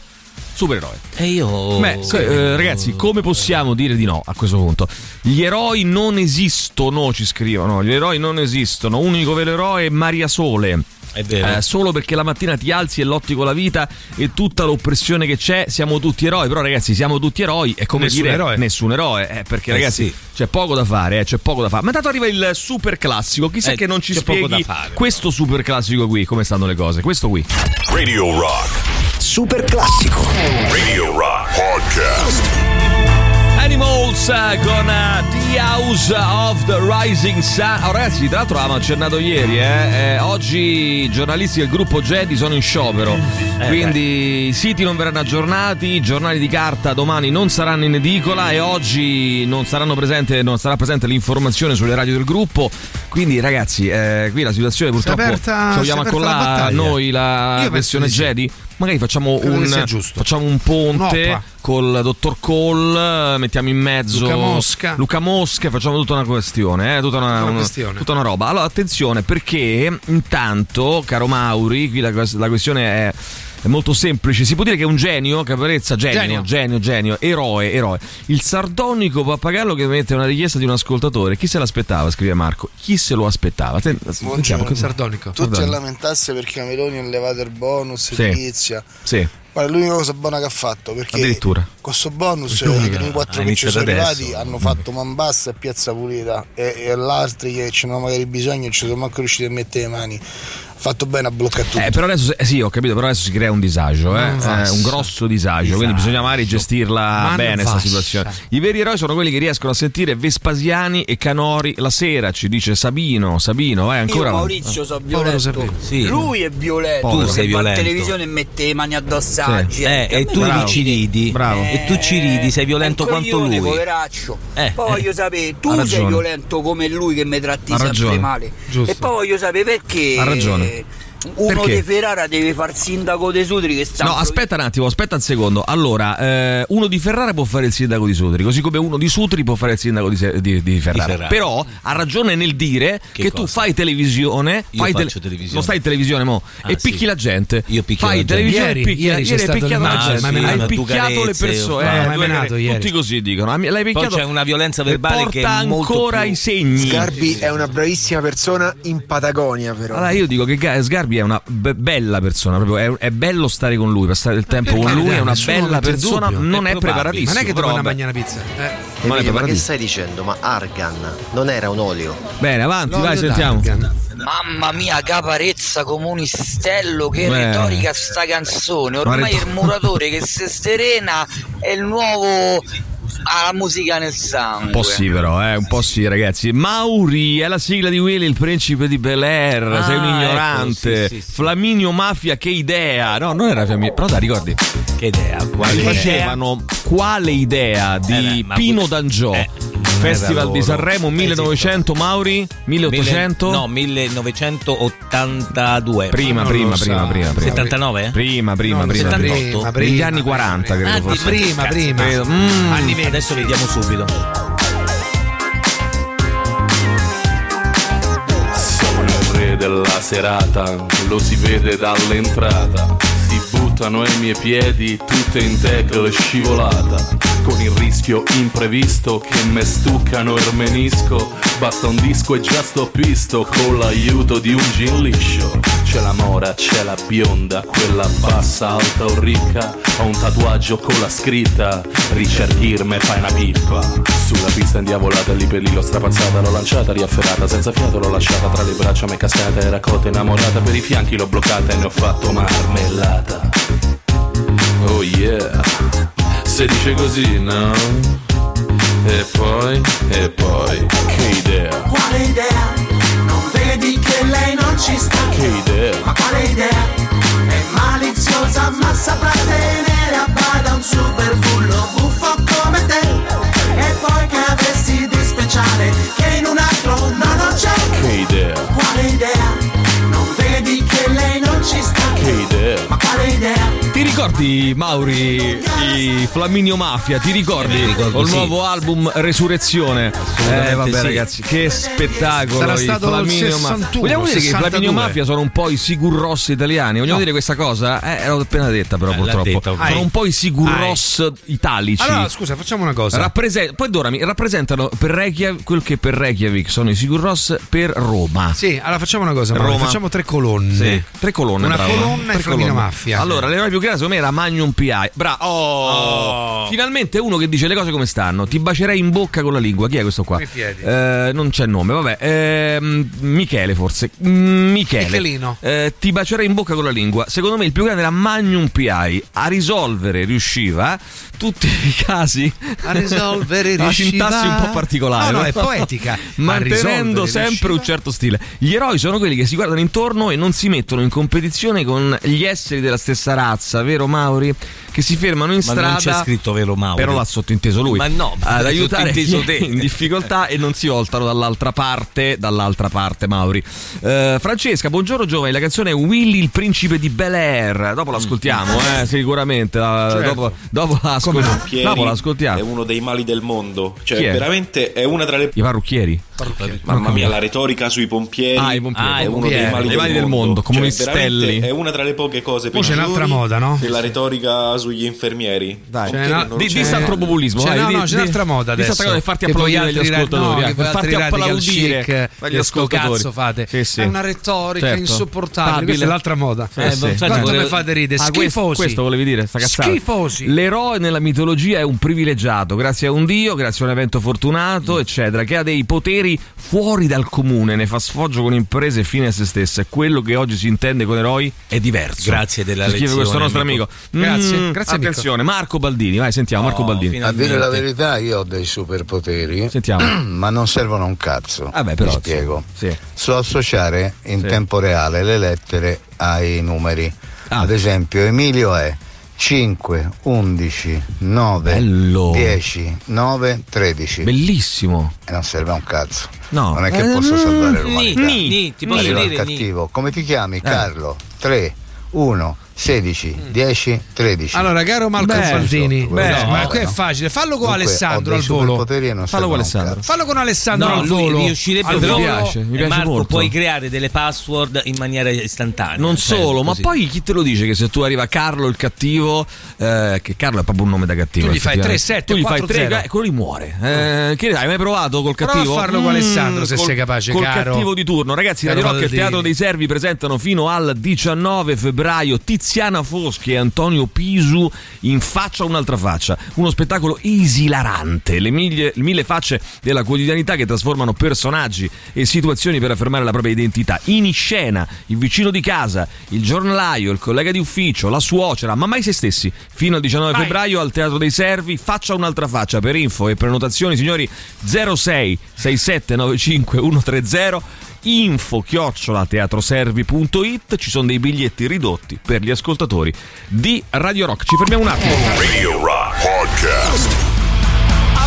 Supereroe. E io. Beh, co- eh, ragazzi, come possiamo dire di no a questo punto? Gli eroi non esistono, ci scrivono. Gli eroi non esistono. Un unico vero eroe è Maria Sole. È vero. Eh, solo perché la mattina ti alzi e lotti con la vita e tutta l'oppressione che c'è, siamo tutti eroi. Però, ragazzi, siamo tutti eroi. È come Nessun dire eroe. nessun eroe. eh, perché, Eh, ragazzi, sì. c'è poco da fare. eh, c'è poco da fare. Ma intanto arriva il super classico. Chissà Eh, che non ci spieghi da fare, questo super classico qui. Come stanno le cose? Questo qui. Radio Rock. Super classico. Radio Rock Podcast. Animals eh, con eh, The House of the Rising Sun. Oh, ragazzi, tra l'altro avevamo accennato ieri, eh, eh, oggi i giornalisti del gruppo Jedi sono in sciopero, quindi i siti non verranno aggiornati, i giornali di carta domani non saranno in edicola e oggi non, saranno presente, non sarà presente l'informazione sulle radio del gruppo. Quindi ragazzi, eh, qui la situazione purtroppo aperta- ci vogliamo accollare noi la Io sì. Jedi. magari facciamo un, facciamo un ponte Un'opera. col dottor Cole, eh, mettiamo in mezzo Luca Mosca. Luca Mosca facciamo tutta una questione, eh, tutta, una, Una una- questione. tutta una roba. Allora, attenzione perché intanto, caro Mauri, qui la, la questione è. è molto semplice, si può dire che è un genio, Caparezza, genio, Genio. genio, genio, eroe, eroe. Il sardonico pappagallo che mette una richiesta di un ascoltatore. Chi se l'aspettava? Scrive Marco. Chi se lo aspettava? Ten- sentiamo che- Sardonico. Tutti a lamentarsi perché Meloni ha levato il bonus Sì. edilizia. Sì, Guarda, l'unica cosa buona che ha fatto perché addirittura. con questo bonus i primi quattro che ci sono arrivati hanno fatto man bassa e piazza pulita e, e altri che ce n'hanno magari bisogno e ci sono manco riusciti a mettere le mani. Ha fatto bene a bloccare tutto. Eh, però adesso eh, sì, ho capito, però adesso si crea un disagio, eh? Vassa. Eh, un grosso disagio, quindi bisogna magari gestirla Man bene questa situazione. I veri eroi sono quelli che riescono a sentire Vespasiani e Canori la sera, ci dice Sabino, Sabino, vai ancora. Io. Maurizio so. Sabino. Sì. Lui è violetto. Povero. Tu sei Sei Va in violento. televisione e mette le mani addosso Sì. alla gente. Eh, e A tu mi ci ridi. Bravo. E tu ci ridi, sei violento È un quanto lui. poveraccio. Eh, poi eh. voglio sapere, tu sei violento come lui che mi tratti sempre male. Giusto. E poi voglio sapere perché Ha ragione. de... uno Perché? di Ferrara deve far sindaco dei Sudri che sta No, aspetta un attimo, aspetta un secondo. Allora, eh, uno di Ferrara può fare il sindaco di Sutri, così come uno di Sutri può fare il sindaco di, di- di Ferrara. Ferrara. Però ha ragione nel dire che, tu fai televisione, Io fai faccio televisione. non stai in televisione mo, Ah, e sì. picchi la gente. Io picchio fai la gente. televisione Ieri- e picchi ieri hai stato picchiato la gente, sì, hai ma picchiato le persone, eh. Ma menato ieri. tutti così dicono. Ah, L'hai picchiato c'è una violenza verbale che porta ancora più- i segni. Sgarbi è una bravissima persona in Patagonia, però. Allora io dico che Ga- Sgarbi è una be- bella persona, proprio è, è bello stare con lui, passare del tempo con lui, è una bella persona, dubbio. non È è, preparatissimo. Non è che mangiare una pizza. Eh. Non è ma che stai dicendo? Ma Argan non era un olio. Bene, avanti, No, vai, sentiamo. Dargan. Mamma mia, caparezza comunistello, che Beh. retorica sta canzone. Ormai il muratore che si sterena è il nuovo alla musica nel sangue. Un po' sì, però, eh, un po' sì, ragazzi. Mauri è la sigla di Willy, il principe di Bel Air. Ah, Sei un ecco, ignorante. sì, sì, sì. Flaminio Mafia, che idea. No, non era Flaminio. Però dai, ricordi? Che idea? Quale Li idea? facevano quale idea di Eh, beh, Pino D'Angio. eh, Festival di. Sanremo Eh, 1900, Mauri? 1800? Mille- no, 1982. Prima, prima, prima, prima, prima. 79? Prima, prima, No, prima. 78? prima, prima, Negli anni prima, 40, prima. credo Ah, fosse. Prima, prima. credo. Mm. Anni 20. Adesso vediamo subito. Sono il re della serata, lo si vede dall'entrata. Si buttano ai miei piedi tutte in tackle scivolata. Con il rischio imprevisto che me stuccano il menisco. Basta un disco e già sto pisto con l'aiuto di un gin liscio. C'è la mora, c'è la bionda, quella bassa, alta o ricca. Ho un tatuaggio con la scritta Richard Gere me fai una pippa Sulla pista indiavolata lì per lì l'ho strapazzata L'ho lanciata, riafferrata, senza fiato l'ho lasciata Tra le braccia m'è cascata, era cotta innamorata Per i fianchi l'ho bloccata e ne ho fatto marmellata Oh yeah Se dice così, no? E poi, e poi Che idea, Quale idea? Non vedi che lei non ci sta? che idea Ma quale idea? È maliziosa ma saprà tenere a bada un super bullo buffo come te E poi che avresti di speciale che in un altro no non c'è Che idea, Quale idea? Non vedi che lei non ci sta? che idea Ma quale idea? Ricordi, Mauri, i Flaminio Mafia? Ti ricordi? ricordo, Col sì. nuovo album Resurrezione. Eh, vabbè, sì. ragazzi, che spettacolo! Sarà stato Flaminio Mafia. 61, Vogliamo dire che i 62. Flaminio Mafia sono un po' i Sigur Ross italiani? Vogliamo dire questa cosa? Eh, l'ho appena detta, però, Eh, purtroppo. detta, ok. sono un po' i Sigur. Ross italici. Allora, scusa, facciamo una cosa. Rapprese- poi Dorami rappresentano per Reykjavik quel che per Reykjavik sono i Sigur Ross per Roma. Sì, allora facciamo una cosa, Roma. facciamo tre colonne. Sì, tre colonne. Una bravo. colonna e Flaminio. Mafia. Allora, l'eroe più grande secondo me era Magnum PI. Bravo. Oh. Finalmente uno che dice le cose come stanno. Ti bacerei in bocca con la lingua. Chi è questo qua? Eh, non c'è nome, vabbè. Ehm, Michele, forse. Mm, Michele. Michelino. Eh, ti bacerei in bocca con la lingua. Secondo me il più grande era Magnum PI. A risolvere riusciva tutti i casi. A risolvere La riusciva. sintassi un po' particolare. No, no, è poetica. Mantenendo sempre un certo stile. Gli eroi sono quelli che si guardano intorno e non si mettono in competizione con gli esseri della stessa razza, vero vero Mauri? Che si fermano in Ma strada. non c'è scritto vero Mauri. Però l'ha sottinteso lui. Ma no, ad l'ha aiutare chi te. in difficoltà e non si voltano dall'altra parte. Dall'altra parte, Mauri. Eh, Francesca, buongiorno giovani. La canzone è Willy il principe di Bel Air. Dopo l'ascoltiamo, eh, sicuramente. La- Certo. Dopo, dopo l'ascoltiamo. Pompieri Dopo l'ascoltiamo. È uno dei mali del mondo. Cioè, Chi è? veramente è una tra le. I parrucchieri. Mamma mia, la retorica sui pompieri. Ah, i pompieri. È i uno pompieri. dei mali, del, mali del mondo. mondo, come Cioè. È una tra le poche cose Poi c'è un'altra moda, no? Della retorica sugli infermieri. Dai. C'è una- Di, c'è- di sta populismo, C'è, vai, no, di- no, c'è di- un'altra moda di adesso. sta cosa per farti applaudire ra- ascoltatori, no, eh, per farti applaudire sto ascoltatori. cazzo fate? Sì, sì. È una retorica Certo. insopportabile. Questa è l'altra moda. Sì, sì. Quanto Volevo- mi fate ridere? Ah, questo, Schifosi. questo volevi dire, sta cazzata. Schifosi. L'eroe nella mitologia è un privilegiato, grazie a un dio, grazie a un evento fortunato, eccetera, che ha dei poteri fuori dal comune, ne fa sfoggio con imprese fine a se stessa. Quello che oggi si intende con eroi è diverso. Grazie della Scrive lezione, questo nostro amico. amico. Grazie, Mm, grazie, amico. Attenzione, Marco Baldini, vai, sentiamo Marco Baldini. A dire la verità, io ho dei superpoteri, Sentiamo. ma non servono un cazzo. Vabbè, però, Mi spiego. Sì. So associare in Sì. tempo reale le lettere ai numeri. Ah. Ad esempio, Emilio è 5, 11, 9, Bello. 10, 9, 13. Bellissimo. E non serve a un cazzo. No. Non è che Eh, posso salvare Ni, l'umanità. ni, ti posso Arriva il dire ni. cattivo. Come ti chiami? Carlo. 3, 1, 16, 10, 13. Allora, caro Marco Beh, beh, quello ma no, qui è no. facile. Fallo con Dunque, Alessandro al volo. Fallo con Alessandro. Fallo con Alessandro No, al volo. riuscirebbe Al però mi volo. piace, mi piace Marco, molto. puoi creare delle password in maniera istantanea. Non Cioè, solo, ma così. poi chi te lo dice che se tu arriva Carlo il cattivo, eh, che Carlo è proprio un nome da cattivo. Tu gli fai effettivamente. 3-7, tu gli fai 4-0. 3, eh, quello lì muore. Eh, che ne hai mai provato col Prova cattivo? a farlo con Alessandro, se col- sei capace, Col caro. cattivo di turno, ragazzi. Radio Rock e il. Teatro dei Servi presentano fino al 19 febbraio Tiziana Foschi e Antonio Pisu in faccia a un'altra faccia. Uno spettacolo esilarante, le mille, mille facce della quotidianità che trasformano personaggi e situazioni per affermare la propria identità. In scena, il vicino di casa, il giornalaio, il collega di ufficio, la suocera, ma mai se stessi. Fino al 19 febbraio al Teatro dei Servi, faccia un'altra faccia. Per info e prenotazioni, signori, 06 6795 130 info chiocciola teatroservi.it ci sono dei biglietti ridotti per gli ascoltatori di Radio Rock. Ci fermiamo un attimo. Radio Rock Podcast.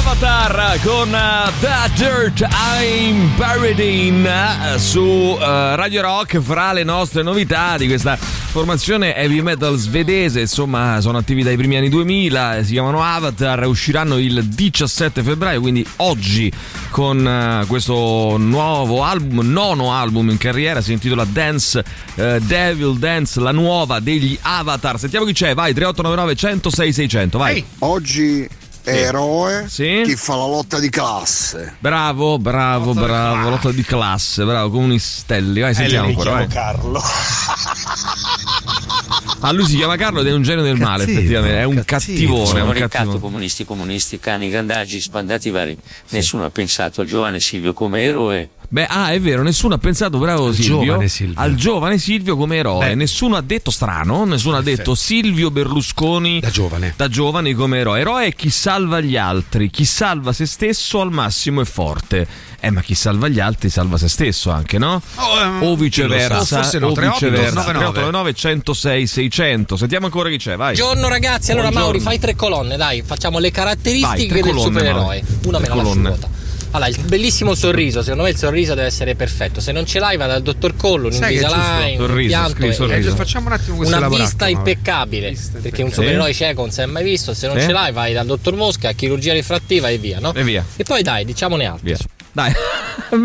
Avatar con uh, The Dirt I'm Buried In uh, su uh, Radio Rock fra le nostre novità di questa formazione heavy metal svedese insomma sono attivi dai primi anni 2000 eh, si chiamano Avatar usciranno il 17 febbraio quindi oggi con questo nuovo album nono album in carriera si intitola Dance Devil Dance la nuova degli Avatar. Sentiamo chi c'è vai 3899 106 600 vai. Oggi è eroe Sì. chi fa la lotta di classe. Bravo, bravo, bravo, lotta di classe, bravo, come stelli. Vai, sentiamo ancora, vai. Carlo. Ah, lui si chiama Carlo ed è un genio del male, Cattivo, effettivamente. È un cattivo. cattivone, Sono un ricatto, comunisti, comunisti, cani, gandaggi, sbandati vari. Nessuno ha pensato al giovane Silvio come eroe. Beh, ah, è vero, nessuno ha pensato, bravo Silvio, giovane Silvio. al giovane Silvio come eroe. Beh. Nessuno ha detto strano, nessuno ha detto Silvio Berlusconi Da giovane. da giovane come eroe. Eroe è chi salva gli altri, chi salva se stesso al massimo è forte. Eh, ma chi salva gli altri salva se stesso anche, no? Oh, ehm, o viceversa, o forse no, o 38, viceversa. 99. 3899 106 600. Sentiamo ancora chi c'è, vai. Buongiorno ragazzi, allora Buongiorno. Mauri fai tre colonne, dai, facciamo le caratteristiche Vai, del colonne, supereroe. Mauri. Una me Tre la lascio colonne. vuota. Allora, il bellissimo sorriso, secondo me il sorriso deve essere perfetto. Se non ce l'hai, vai dal dottor Collo, un? Invisalign, un Sorriso, impianto scrivi e- sorriso. Eh, facciamo un attimo questo una vista Mauro. impeccabile. perché un Sì. supereroe cieco non si è mai visto. Se non Sì. ce l'hai, vai dal dottor Mosca, chirurgia rifrattiva e via, no? E via. E poi dai, diciamone altre. Via. Dai,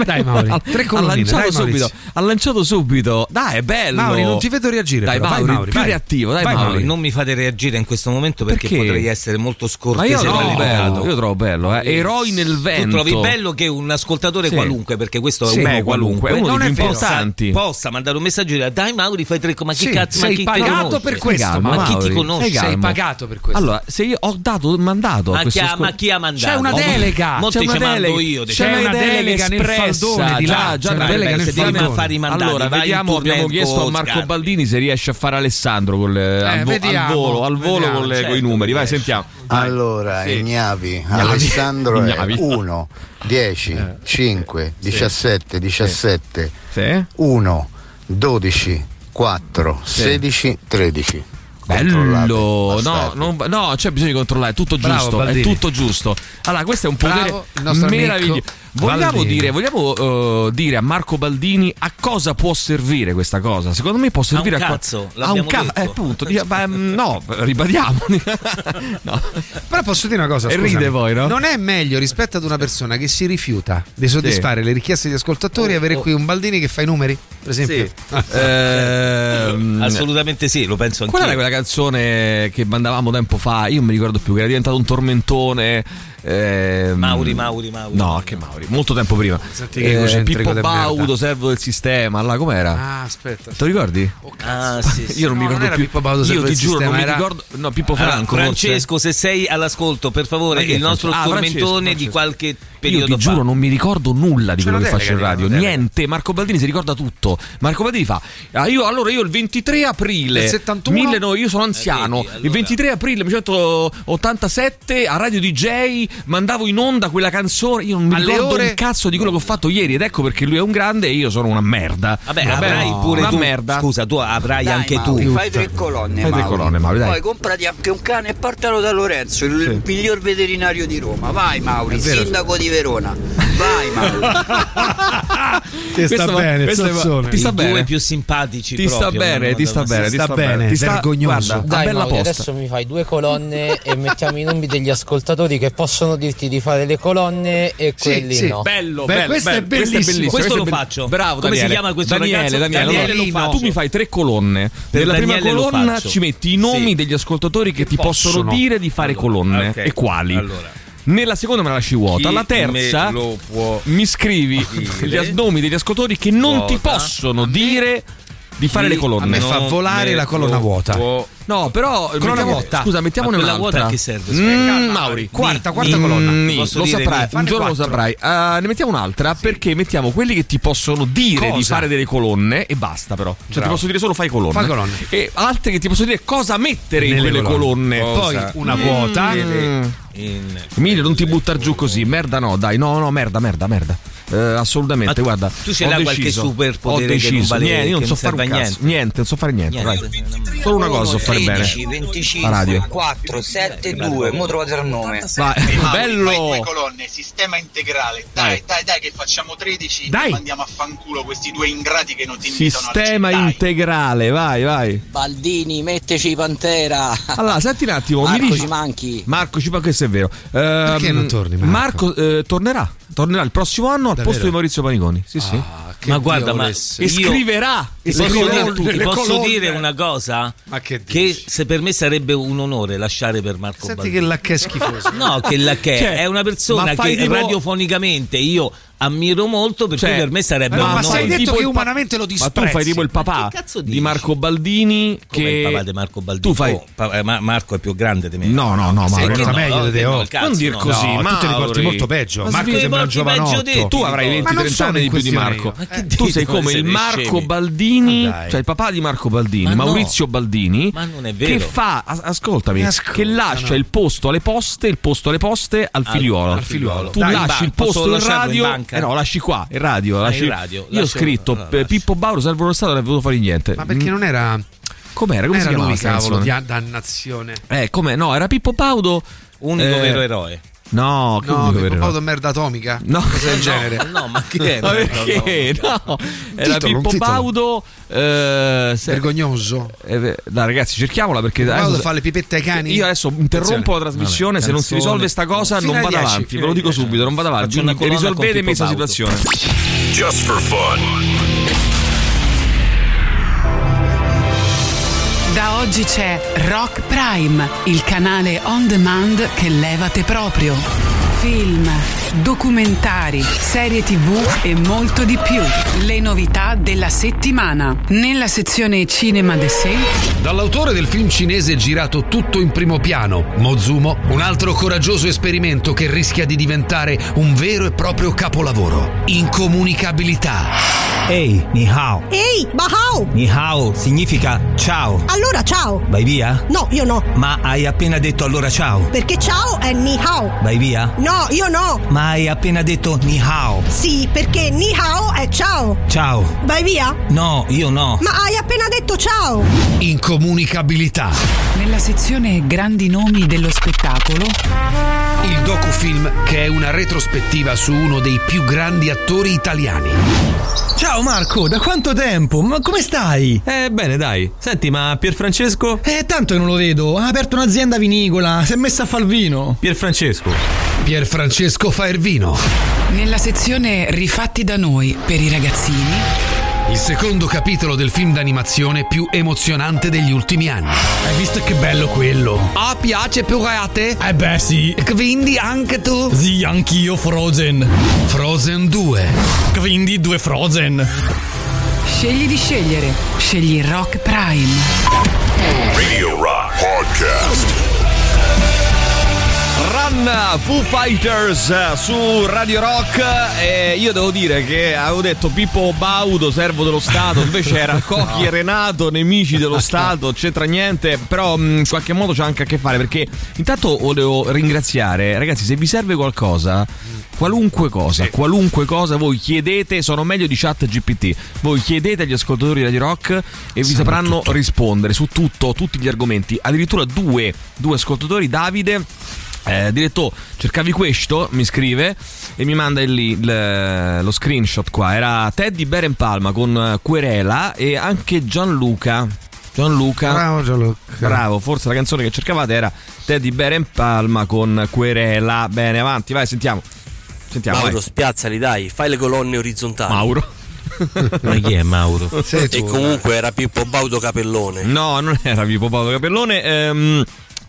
Dai, Mauri, Ha- tre ha lanciato dai, subito. Ha lanciato subito. Dai, è bello. Mauri, non ti vedo reagire. Dai, però. Mauri, vai, Mauri, più vai. reattivo, dai, Vai, Mauri. Mauri, non mi fate reagire in questo momento perché, Perché? potrei essere molto Ma scortese io trovo maleducato. bello, io trovo bello, eh. Eroi nel Tu vento. trovi bello che un ascoltatore Sì. qualunque, perché questo è Sì, uno beh, qualunque, qualunque, è uno Non dei è più importanti. possa mandare un messaggio e dire dai Mauri fai tre ma chi Sì, cazzo ma sei chi ti pagato per questo, calmo, ma chi ti Mauri, conosce? Sei calmo. pagato per questo. Allora, se io ho dato mandato a Ma chi, ha, ascol- ma chi ha mandato? C'è una delega. mo C'è ti una ci mando delega. io. C'è una delega nel espressa, faldone di là, già, una delega nel faldone. Allora, vediamo, abbiamo chiesto a Marco. Baldini se riesce a fare Alessandro con le- al, volo, al volo con, le- certo, i numeri. Vai, riesce. sentiamo. Allora. Ignavi. Alessandro è Ignavi. 1, 10, 5, 17, 17, Sì? 1, 12, 4, 16, 13. Bello, no, non- no, c'è bisogno di controllare, è tutto Bravo, giusto, è Baldini. tutto giusto. Allora, questo è un potere meraviglioso. Vogliamo dire, vogliamo eh, dire a Marco Baldini a cosa può servire questa cosa? Secondo me può servire un a, qua- cazzo, a un cazzo, detto. eh, appunto, di- ma, mm, no, ribadiamo. no. Però posso dire una cosa, scusami. ride poi, no? Non è meglio rispetto ad una persona che si rifiuta di soddisfare le richieste degli ascoltatori Oh, avere qui un Baldini che fa i numeri, per esempio? Ehm, Assolutamente sì, lo penso anch'io. Qual era quella canzone che mandavamo tempo fa? Io non mi ricordo più, che era diventato un tormentone. ehm, Mauri, Mauri, Mauri. No, che Mauri, molto tempo prima. Senti che egocentrico Pippo Baudo, servo del sistema. Là, com'era? Ah, aspetta. Te lo ricordi? Ah, sì, sì. Io non mi No, non ricordo era più. Pippo Baudo, Io servo ti del giuro, non sistema, mi era- ricordo. No, Pippo Allora, Franco. forse. Francesco, se sei all'ascolto, per favore, il nostro Francesco? Ah, tormentone Francesco, di qualche Io periodo ti fa. giuro, non mi ricordo nulla di C'è quello che faccio in radio. Niente. Marco Baldini si ricorda tutto. Marco Baldini fa: ah, io, Allora, io il 23 aprile Del 71? 1000 no, io sono anziano. Eh, vedi, allora. Il 23 aprile 1987 a Radio DJ mandavo in onda quella canzone. Io non mi Alle ricordo ore- un cazzo di quello che ho fatto ieri. Ed ecco perché lui è un grande e io sono una merda. Vabbè, Va bene? avrai pure una tu. merda. Scusa, tu avrai Dai, anche Mauri, tu. Fai tre colonne, Fai tre Mauri. colonne, Mauri, dai. Poi comprati anche un cane e portalo da Lorenzo, il miglior veterinario di Roma. Vai, Mauri, sindaco di Verona. Vai, Mauri. Ti sta Questo bene, questo va- Zozzone. ti sta I due bene. più simpatici Ti sta bene, ti sta bene, ti sta bene, bene. Ti sta vergognoso. Guarda, Dai, bella Mauri, posta. adesso mi fai due colonne e mettiamo i nomi degli ascoltatori che possono dirti di fare le colonne e Sì, quelli sì. no. Bello, Beh, bello, questo è bello, bellissimo. Questo è lo bello. faccio. Bravo, Come si Daniele. chiama questo Daniele, ragazzo? Daniele, Daniele allora, lo faccio. tu mi fai tre colonne. Per Nella prima Daniele lo colonna ci metti i nomi degli ascoltatori che, ti possono, dire di fare colonne e quali. Allora. Nella seconda me la lasci vuota. Chi Alla terza mi scrivi dire? gli nomi degli ascoltatori che non ti Vuota. possono dire di fare le A colonne. me fa volare la colonna lo vuota. No, però Colonna vuota. Scusa, mettiamone un'altra. vuota a che serve? Mm. Mauri, Quarta, quarta colonna. Posso lo saprai, un giorno lo saprai. Ah, ne mettiamo un'altra perché mettiamo quelli che ti possono dire di fare delle colonne e basta però. Cioè ti posso dire solo fai colonne. Fai colonne. E altre che ti possono dire cosa mettere in Nelle quelle colonne. Poi una Mm. vuota. Emilio, non ti buttar giù così. Merda no, dai. No, no, merda, merda, merda. Eh, assolutamente, Ma guarda. tu ce ho l'hai qualche deciso, superpotere ho che deciso. non vale- niente, io non so fare niente? Niente, non so fare niente. Niente. vai. Solo una cosa so fare bene. 25, La radio. 4, 7, 2. Mo trovate il nome. Vai, bello. colonne, sistema integrale. Dai, dai, dai, che facciamo 13 Dai. e mandiamo a fanculo questi due ingrati che non ti invitano Sistema integrale, vai, vai. Baldini, metteci Pantera. Allora, senti un attimo, mi Marco dici- ci manchi. Marco ci questo è vero. Perché non torni, Marco? eh, tornerà. Tornerà il prossimo anno al posto di Maurizio Paniconi. Sì, sì. Ma guarda, ma. E io- scriverà. Posso, dire, posso dire una cosa? Ma che Che se per me sarebbe un onore lasciare per Marco Senti Baldini. che la che è schifoso. No, che la che Cioè, è una persona che tipo- radiofonicamente io ammiro molto, per Cioè, per me sarebbe ma un ma onore. sai detto tipo che umanamente lo Ma disprezzi. tu fai tipo il papà di? Marco Baldini Come che il papà di Marco Baldini. Tu fai Oh, pa- eh, ma- Marco è più grande di me. No, no, no, no, no, meglio no, di te, oh. no, il cazzo, non dir così, No, ma tu te li porti molto peggio. Ma Marco sembra un giovanotto. te. Tu avrai Ma 20-30 non sono anni di più di Marco. Ma che tu sei come il Marco? Baldini, Ma cioè il papà di Marco Baldini, Ma. Maurizio Baldini, Ma non è vero. che fa, as- ascoltami, Mi ascolta, che lascia il posto alle poste, il posto alle poste al figliuolo. al figliuolo. Tu lasci il posto in radio, banca? eh no, lasci qua, in radio, Ah, lasci- in radio, Io ho scritto allora. Pippo Bauro serve lo Stato, non è venuto fuori niente. Ma perché non era. Com'era? Come era si chiamava lui, cavolo, di dannazione. Eh, come? No, era Pippo Baudo. Unico eh, vero eroe. No, che No, Baudo eroe. merda atomica? No, Cosa del genere. No, ma che è? Ma perché? No, era titolo, Pippo. Baudo. eh, se- Vergognoso. eh, dai, ragazzi, cerchiamola perché Baudo adesso- fa le pipette ai cani. Io adesso interrompo la trasmissione. Vabbè, se non si canzone. risolve sta cosa, Fino non vado 10, avanti. Ve lo dico 10. subito, non vado avanti. Con questa situazione. Just for fun. Oggi c'è Rock Prime, il canale on demand che levate proprio. Film, documentari, serie tv e molto di più. Le novità della settimana. Nella sezione Cinema de Sé Dall'autore del film cinese girato tutto in primo piano, Mozumo, un altro coraggioso esperimento che rischia di diventare un vero e proprio capolavoro. Incomunicabilità. Ehi, ni hao. Ehi, Bahao! Ni hao significa ciao. Allora ciao! Vai via? No, io no. Ma hai appena detto allora ciao. Perché ciao è ni hao. Vai via? No, io no. Ma Ma hai appena detto ni hao. Sì, perché ni hao è ciao. Ciao. Vai via? No, io no. Ma hai appena detto ciao. Incomunicabilità. Nella sezione Grandi nomi dello spettacolo, Il docufilm che è una retrospettiva su uno dei più grandi attori italiani. Ciao Marco, da quanto tempo? Ma come stai? Eh, bene, dai. Senti, ma Pierfrancesco? Eh, tanto che non lo vedo. Ha aperto un'azienda vinicola, si è messa a far vino. Pierfrancesco. Pierfrancesco fa il vino. nella sezione Rifatti da noi per i ragazzini, Il secondo capitolo del film d'animazione più emozionante degli ultimi anni. Hai visto che bello quello? Ah, piace pure a te? Eh beh, sì. Quindi anche tu? Sì, anch'io Frozen. Frozen 2. Quindi due Frozen. scegli di scegliere. Scegli Rock Prime. Radio Rock Podcast. Run Foo Fighters eh, su Radio Rock. E io devo dire che avevo detto Pippo Baudo, servo dello Stato, invece era Cocchi e Renato, nemici dello Stato, c'entra niente, però in qualche modo c'è anche a che fare perché intanto volevo ringraziare, ragazzi, se vi serve qualcosa, qualunque cosa, qualunque cosa voi chiedete, sono meglio di chat GPT, voi chiedete agli ascoltatori di Radio Rock e vi sapranno rispondere su tutto, tutti gli argomenti, addirittura due, due ascoltatori, Davide eh, diretto, cercavi questo, mi scrive e mi manda il, il- lo screenshot qua. Era Teddy Beren Palma con eh, Querela e anche Gianluca. Gianluca. Bravo Gianluca. Bravo, forse la canzone che cercavate era Teddy Beren Palma con Querela. Bene, avanti, vai, sentiamo. Sentiamo. Mauro, vai. spiazzali, dai, fai le colonne orizzontali. Mauro. Ma chi è Mauro? Sei tu, e comunque era Pippo Baudo Capellone. No, non era Pippo Paolo Capellone. ehm,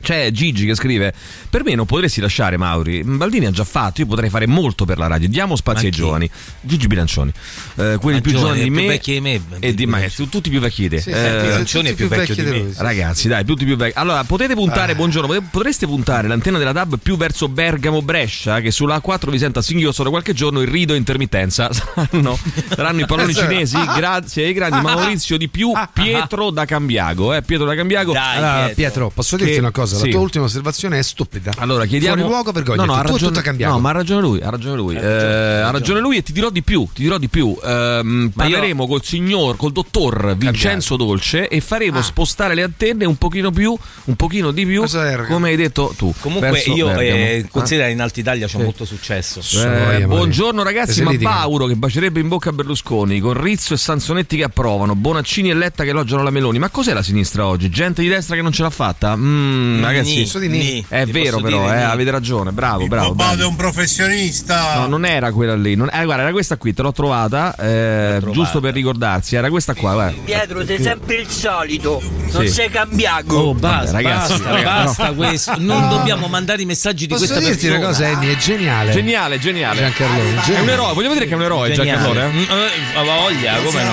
c'è Gigi che scrive: Per me non potresti lasciare Mauri. Baldini ha già fatto. Io potrei fare molto per la radio. Diamo spazio ai giovani. Gigi Bilancioni, eh, quelli più giovani, di più me. vecchi di me, E di, sono tutti più vecchi di te. Sì, Eh, Bilancioni è più vecchio di me. Ragazzi, dai, tutti più vecchi. Allora, potete puntare, Ah. buongiorno, potreste puntare l'antenna della DAB più verso Bergamo-Brescia, che sulla A4 vi senta singhiozzo da qualche giorno il rido intermittenza. Saranno, saranno i palloni Esatto. cinesi, grazie ai grandi Maurizio di più, Pietro da Cambiago. Eh, Pietro da Cambiago. Allora, Pietro, posso dirti Che- una cosa? La sì. tua ultima osservazione è stupida. Allora, chiediamo. Fuori luogo, vergogna. No, no, ha tu è ragione, tutto cambiato. no, ma ha ragione lui. Ha ragione lui. Eh, ha ragione lui e ti dirò di più. Ti dirò di più. Ehm, parleremo col signor, col dottor Vincenzo Dolce e Ah. faremo spostare le antenne un pochino più, un pochino di più, come hai detto tu. Comunque verso io eh, considero in Alta Italia c'ho Sì. molto successo. Eh, buongiorno ragazzi, ma. Pauro che bacerebbe in bocca a Berlusconi, con Rizzo e Sansonetti che approvano, Bonaccini e Letta che elogiano la Meloni. Ma cos'è la sinistra oggi? Gente di destra che non ce l'ha fatta? Mm, ragazzi, Posso dire ni? è Ti vero però, eh, ni? avete ragione, bravo, bravo. Bravo. è un professionista. No, non era quella lì. non- eh, guarda, era questa qui, te l'ho trovata. eh, giusto per ricordarsi. Era questa qua, guarda. Pietro, sei sempre il solito, non Sì. sei cambiato. Oh, basta, Vabbè, ragazzi, basta, ragazzi, basta no. questo. Non No. dobbiamo mandare i messaggi di Posso questa dirti persona. una cosa, Andy? È geniale. Geniale, geniale. Giancarlone, È un eroe, vogliamo dire che è un eroe Geniale. Giancarlone? Mm, eh, ha voglia, come no?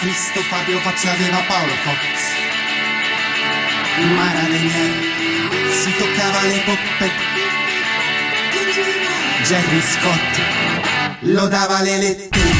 Cristo Fabio aveva Paolo Fox Mara Lenier si toccava le poppe. Jerry Scott lo dava le lettere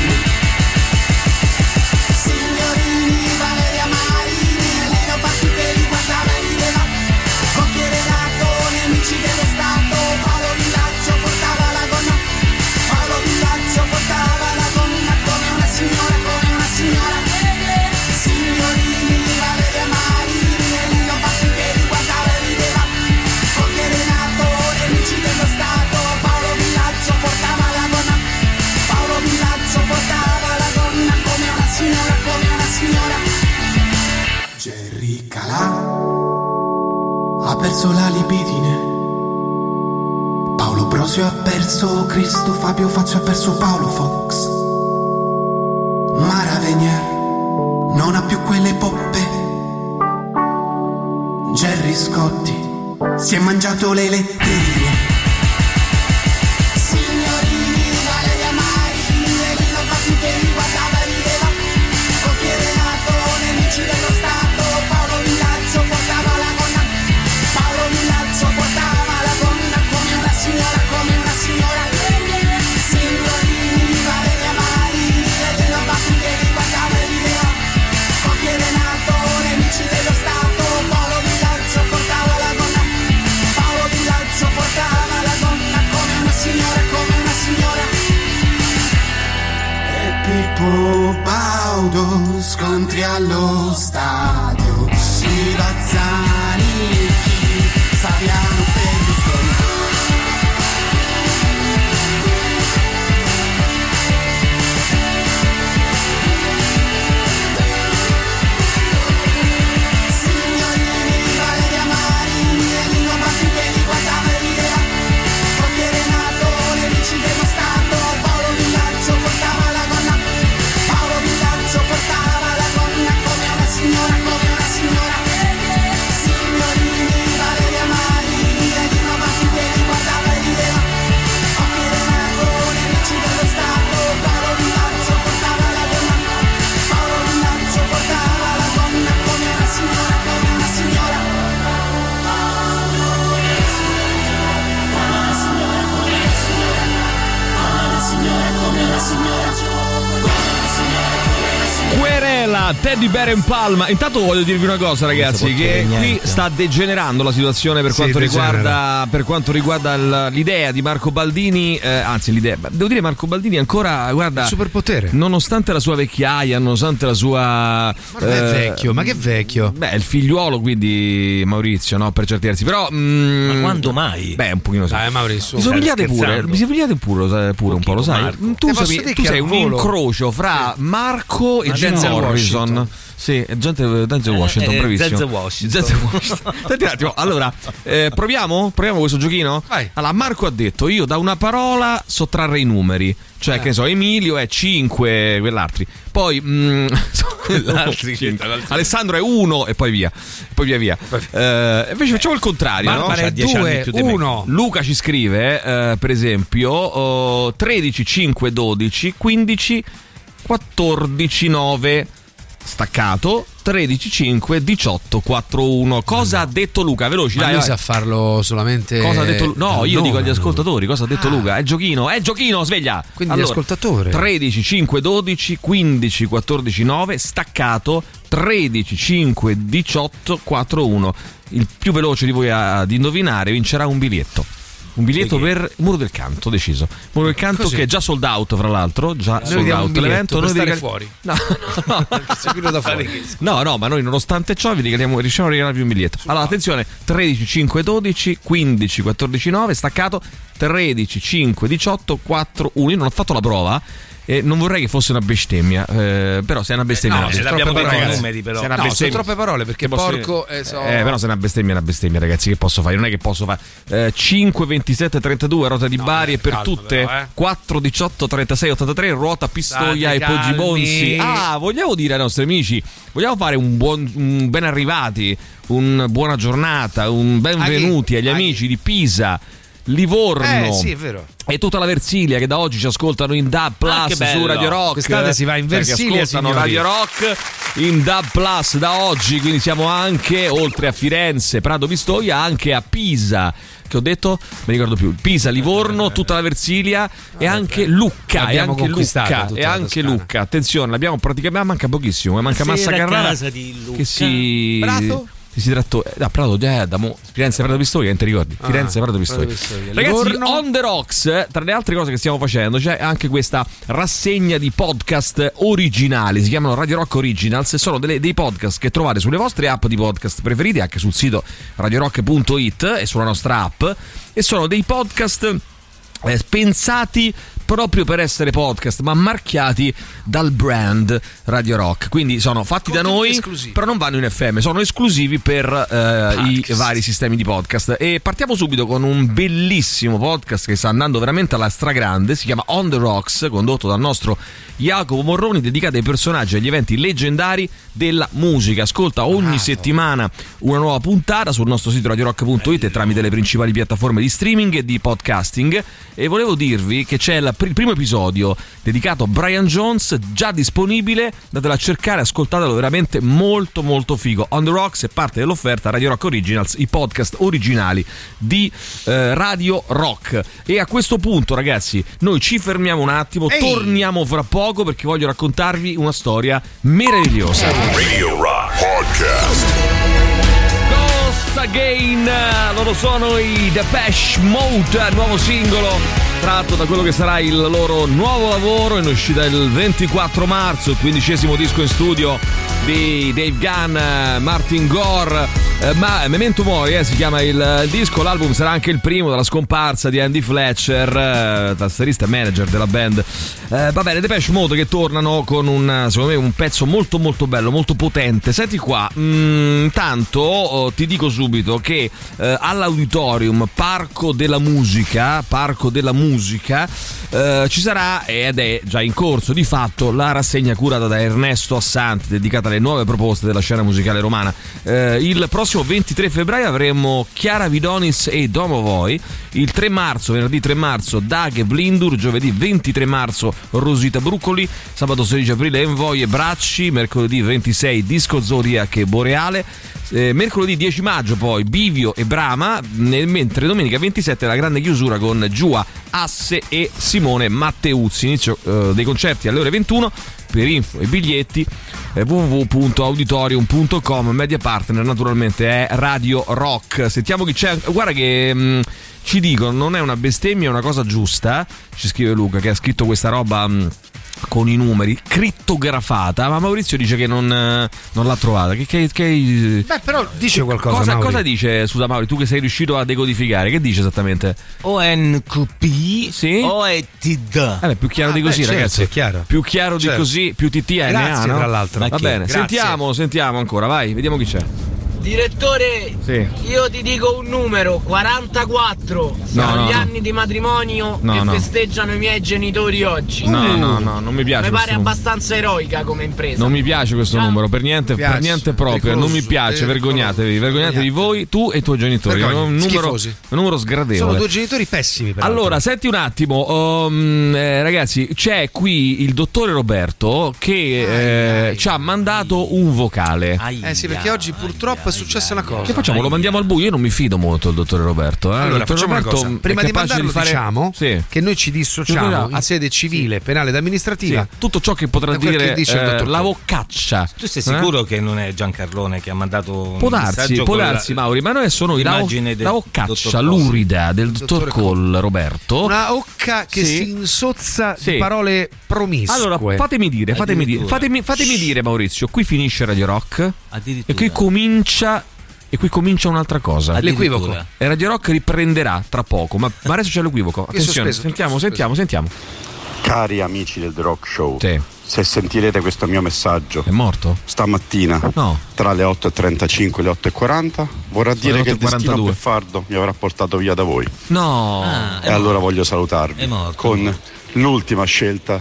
Bear in Palma. Intanto voglio dirvi una cosa, ragazzi: che qui sta degenerando la situazione per Sì, quanto riguarda, per quanto riguarda l'idea di Marco Baldini. eh, anzi, l'idea. Devo dire, Marco Baldini ancora, guarda. Il superpotere. Nonostante la sua vecchiaia, nonostante la sua. Ma non è vecchio, ma che vecchio? Beh, il figliuolo, quindi Maurizio, no? Per certi versi. Però. ma quando mai? Beh, un pochino sì. Dai, Maurizio. Vi somigliate pure, vi somigliate pure, pure un po', lo sai? Marco. Tu, sei- tu sei un incrocio fra Marco e Denzel Morrison. Washington. Sì, gente, Denzel Washington, eh, bravissimo. Denzel Washington. Denzel Washington. Senti un attimo, allora, eh, proviamo? Proviamo questo giochino? Vai. Allora, Marco ha detto, io da una parola sottrarre i numeri. Cioè, che ne so, Emilio è 5, quell'altro. Poi, mm. Alessandro è 1 e poi via. Poi via via. Eh, invece facciamo il contrario. no? Barbara è dieci anni 2, più di me. 1. Luca ci scrive, eh, per esempio, oh, 13, 5, 12, 15, 14, 9, staccato, 13, 5, 18, 4, 1. Cosa ha detto Luca? Veloci, Ma dai. lui vai. sa farlo solamente. Cosa ha detto Lu- No, io dico agli ascoltatori, cosa ha detto Ah. Luca? È giochino, è giochino, sveglia. Quindi l'ascoltatore. 13, 5, 12, 15, 14, 9, staccato, 13, 5, 18, 4, 1. Il più veloce di voi a- ad indovinare vincerà un biglietto. Un biglietto per Muro del Canto, deciso. Muro del Canto Così. che è già sold out, fra l'altro. Già Noi sold out l'evento. Noi regal- fuori. No, no, no. Fuori. No, no, ma noi nonostante ciò vi regaliamo, riusciamo a regalarvi un biglietto. Allora, attenzione, 13, 5, 12, 15, 14, 9, staccato, 13, 5, 18, 4, 1. Io non ho fatto la prova e non vorrei che fosse una bestemmia, eh, però se è una bestemmia... no, è se l'abbiamo detto i numeri, però. Se è una No, sono troppe parole perché porco eh, so- Eh, però se è una bestemmia è una bestemmia, ragazzi. Che posso fare? Non è che posso fare eh, 5, 27, 32, ruota di Bari e per calma tutte però, eh. 4, 18, 36, 83, ruota Pistoia State e Poggi. Bonzi. Ah, vogliamo dire ai nostri amici, vogliamo fare un buon un ben arrivati, un buona giornata, un benvenuti agli amici di Pisa, Livorno. Eh, sì, è vero. E tutta la Versilia che da oggi ci ascoltano in DAB Plus Ah, su Radio Rock. Quest'estate si va in Versilia, ascoltano signori. Radio Rock in DAB Plus da oggi. Quindi siamo anche oltre a Firenze, Prato Pistoia, anche a Pisa. Che ho detto? Mi ricordo più. Pisa, Livorno, tutta la Versilia e anche Lucca. E anche Lucca. E anche. Lucca. Attenzione, l'abbiamo praticamente. Manca pochissimo. eh, Manca Sera Massa Carrara. casa di Lucca. Che si. Prato? Che si trattò da Prato già da mo, Firenze Prato Pistoia non ti ricordi? Ah, Firenze Prato Pistoia ragazzi Livorno? on the rocks tra le altre cose che stiamo facendo c'è anche questa rassegna di podcast originali. Si chiamano Radio Rock Originals. Sono delle- dei podcast che trovate sulle vostre app di podcast preferiti anche sul sito radiorock.it e sulla nostra app. E sono dei podcast eh, pensati proprio per essere podcast, ma marchiati dal brand Radio Rock. Quindi sono fatti da Contenuti noi, esclusivi. però non vanno in FM, sono esclusivi per eh, i vari sistemi di podcast. E partiamo subito con un bellissimo podcast che sta andando veramente alla stragrande. Si chiama On the Rocks, condotto dal nostro Jacopo Morroni, dedicato ai personaggi e agli eventi leggendari della musica. Ascolta ogni settimana una nuova puntata sul nostro sito radiorock.it e tramite le principali piattaforme di streaming e di podcasting. E volevo dirvi che c'è pr- il primo episodio dedicato a Brian Jones, già disponibile. Datelo a cercare, ascoltatelo, veramente molto molto figo. On the Rocks è parte dell'offerta Radio Rock Originals, i podcast originali di eh, Radio Rock. E a questo punto, ragazzi, noi ci fermiamo un attimo, Ehi! torniamo fra poco perché voglio raccontarvi una storia meravigliosa. Radio Rock Podcast. Again, loro sono i Depeche Mode, nuovo singolo tratto da quello che sarà il loro nuovo lavoro in uscita il 24 marzo, il quindicesimo disco in studio di Dave Gunn, Martin Gore, eh, ma Memento Mori eh, si chiama il, il disco, l'album sarà anche il primo dalla scomparsa di Andy Fletcher, eh, tastierista e manager della band. Eh, va bene, Depeche Mode che tornano con un, secondo me, un pezzo molto molto bello, molto potente. Senti qua, mm, intanto oh, ti dico subito che eh, all'auditorium Parco della Musica, Parco della Musica, eh, ci sarà ed è già in corso di fatto la rassegna curata da Ernesto Assanti dedicata alle nuove proposte della scena musicale romana. Eh, il prossimo 23 febbraio avremo Chiara Vidonis e Domo Voi, il 3 marzo, venerdì 3 marzo Dag e Blindur, giovedì 23 marzo Rosita Bruccoli, sabato 16 aprile Envoy e Bracci, mercoledì 26 Disco Zodiac e Boreale, eh, mercoledì 10 maggio poi Bivio e Brama, nel- mentre domenica 27 la grande chiusura con Giua, Asse e Simone Matteuzzi. Inizio eh, dei concerti alle ore 21. Per info e biglietti eh, www.auditorium.com media partner naturalmente è Radio Rock. Sentiamo chi c'è. Guarda che mh, ci dicono non è una bestemmia è una cosa giusta. Ci scrive Luca che ha scritto questa roba mh, con i numeri crittografata ma Maurizio dice che non, eh, non l'ha trovata che, che- che- Beh, però dice qualcosa. cosa, cosa dice scusa Mauri tu che sei riuscito a decodificare che dice esattamente ONQP sì? OETD. Eh beh, più chiaro Ah, di beh, così, certo, ragazzi. è chiaro. Più chiaro Certo. di così, più TTNA. Grazie, no? tra l'altro. Va bene, Grazie. sentiamo, sentiamo ancora, vai, vediamo chi c'è. Direttore, Sì. io ti dico un numero, 44. Sono no, gli no. anni di matrimonio No, che no. festeggiano i miei genitori oggi. No, no, no, non mi piace Mi pare numero. abbastanza eroica come impresa. Non mi piace questo numero, per niente, piace. per niente proprio, non mi piace, pericoloso. vergognatevi, vergognatevi voi, tu e i tuoi genitori. È un numero, un numero sgradevole. Sono due genitori pessimi, peraltro. Allora, senti un attimo, um, eh, ragazzi, c'è qui il dottore Roberto che eh, ci ha mandato un vocale. Eh sì, perché oggi purtroppo successa una cosa. Che facciamo? Lo mandiamo al buio? Io non mi fido molto del dottore Roberto. eh. Allora, dottor Roberto Prima di mandarlo fare- diciamo Sì. che noi ci dissociamo Sì, in sede civile, penale ed amministrativa. Sì, tutto ciò che potrà dire che dice il eh, dottor la Cole. voccaccia. Tu sei Eh? sicuro che non è Giancarlone che ha mandato Può darsi, messaggio può con la- darsi, Mauri, ma noi adesso noi la, l'immagine la Cosi? lurida del dottor Cole, Roberto. Una occa che si insozza di parole promiscue. Allora, fatemi dire, fatemi dire, fatemi, fatemi dire, Maurizio, qui finisce Radio Rock e qui comincia e qui comincia un'altra cosa. L'equivoco. E Radio Rock riprenderà tra poco, ma, ma adesso c'è l'equivoco. Che Attenzione, sospeso, sentiamo, sentiamo, sentiamo. Cari amici del The Rock Show, se sentirete questo mio messaggio è morto stamattina No. tra le 8.35 e le 8.40, vorrà Sono dire che il destino 8:42. beffardo mi avrà portato via da voi. No. Ah, e allora voglio salutarvi con l'ultima scelta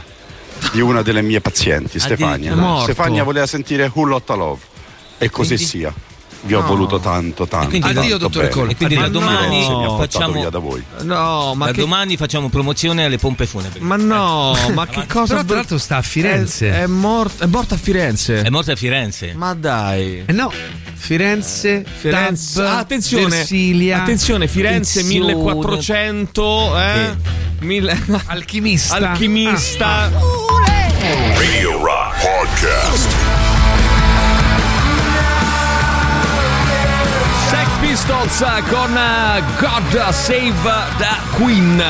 di una delle mie pazienti, Stefania. È morto. Stefania voleva sentire Who Lotta Love e così Quindi- sia. Vi ho No. voluto tanto, tanto. quindi- tanto Addio. Cole. E quindi da domani portato facciamo- via da voi. No, ma da che- domani facciamo promozione alle pompe funebri. Ma no, ma che cosa Però tra l'altro sta a Firenze. È, è morta, è morta a Firenze. È morta a Firenze. Ma dai. Eh no, Firenze, Firenze, Tab, Ah, attenzione, Versilia, attenzione, Firenze Tensione. 1400, eh? Mille- Alchimista. Ah. Alchimista. Radio Rock Podcast. Pistols con eh, God Save the Queen.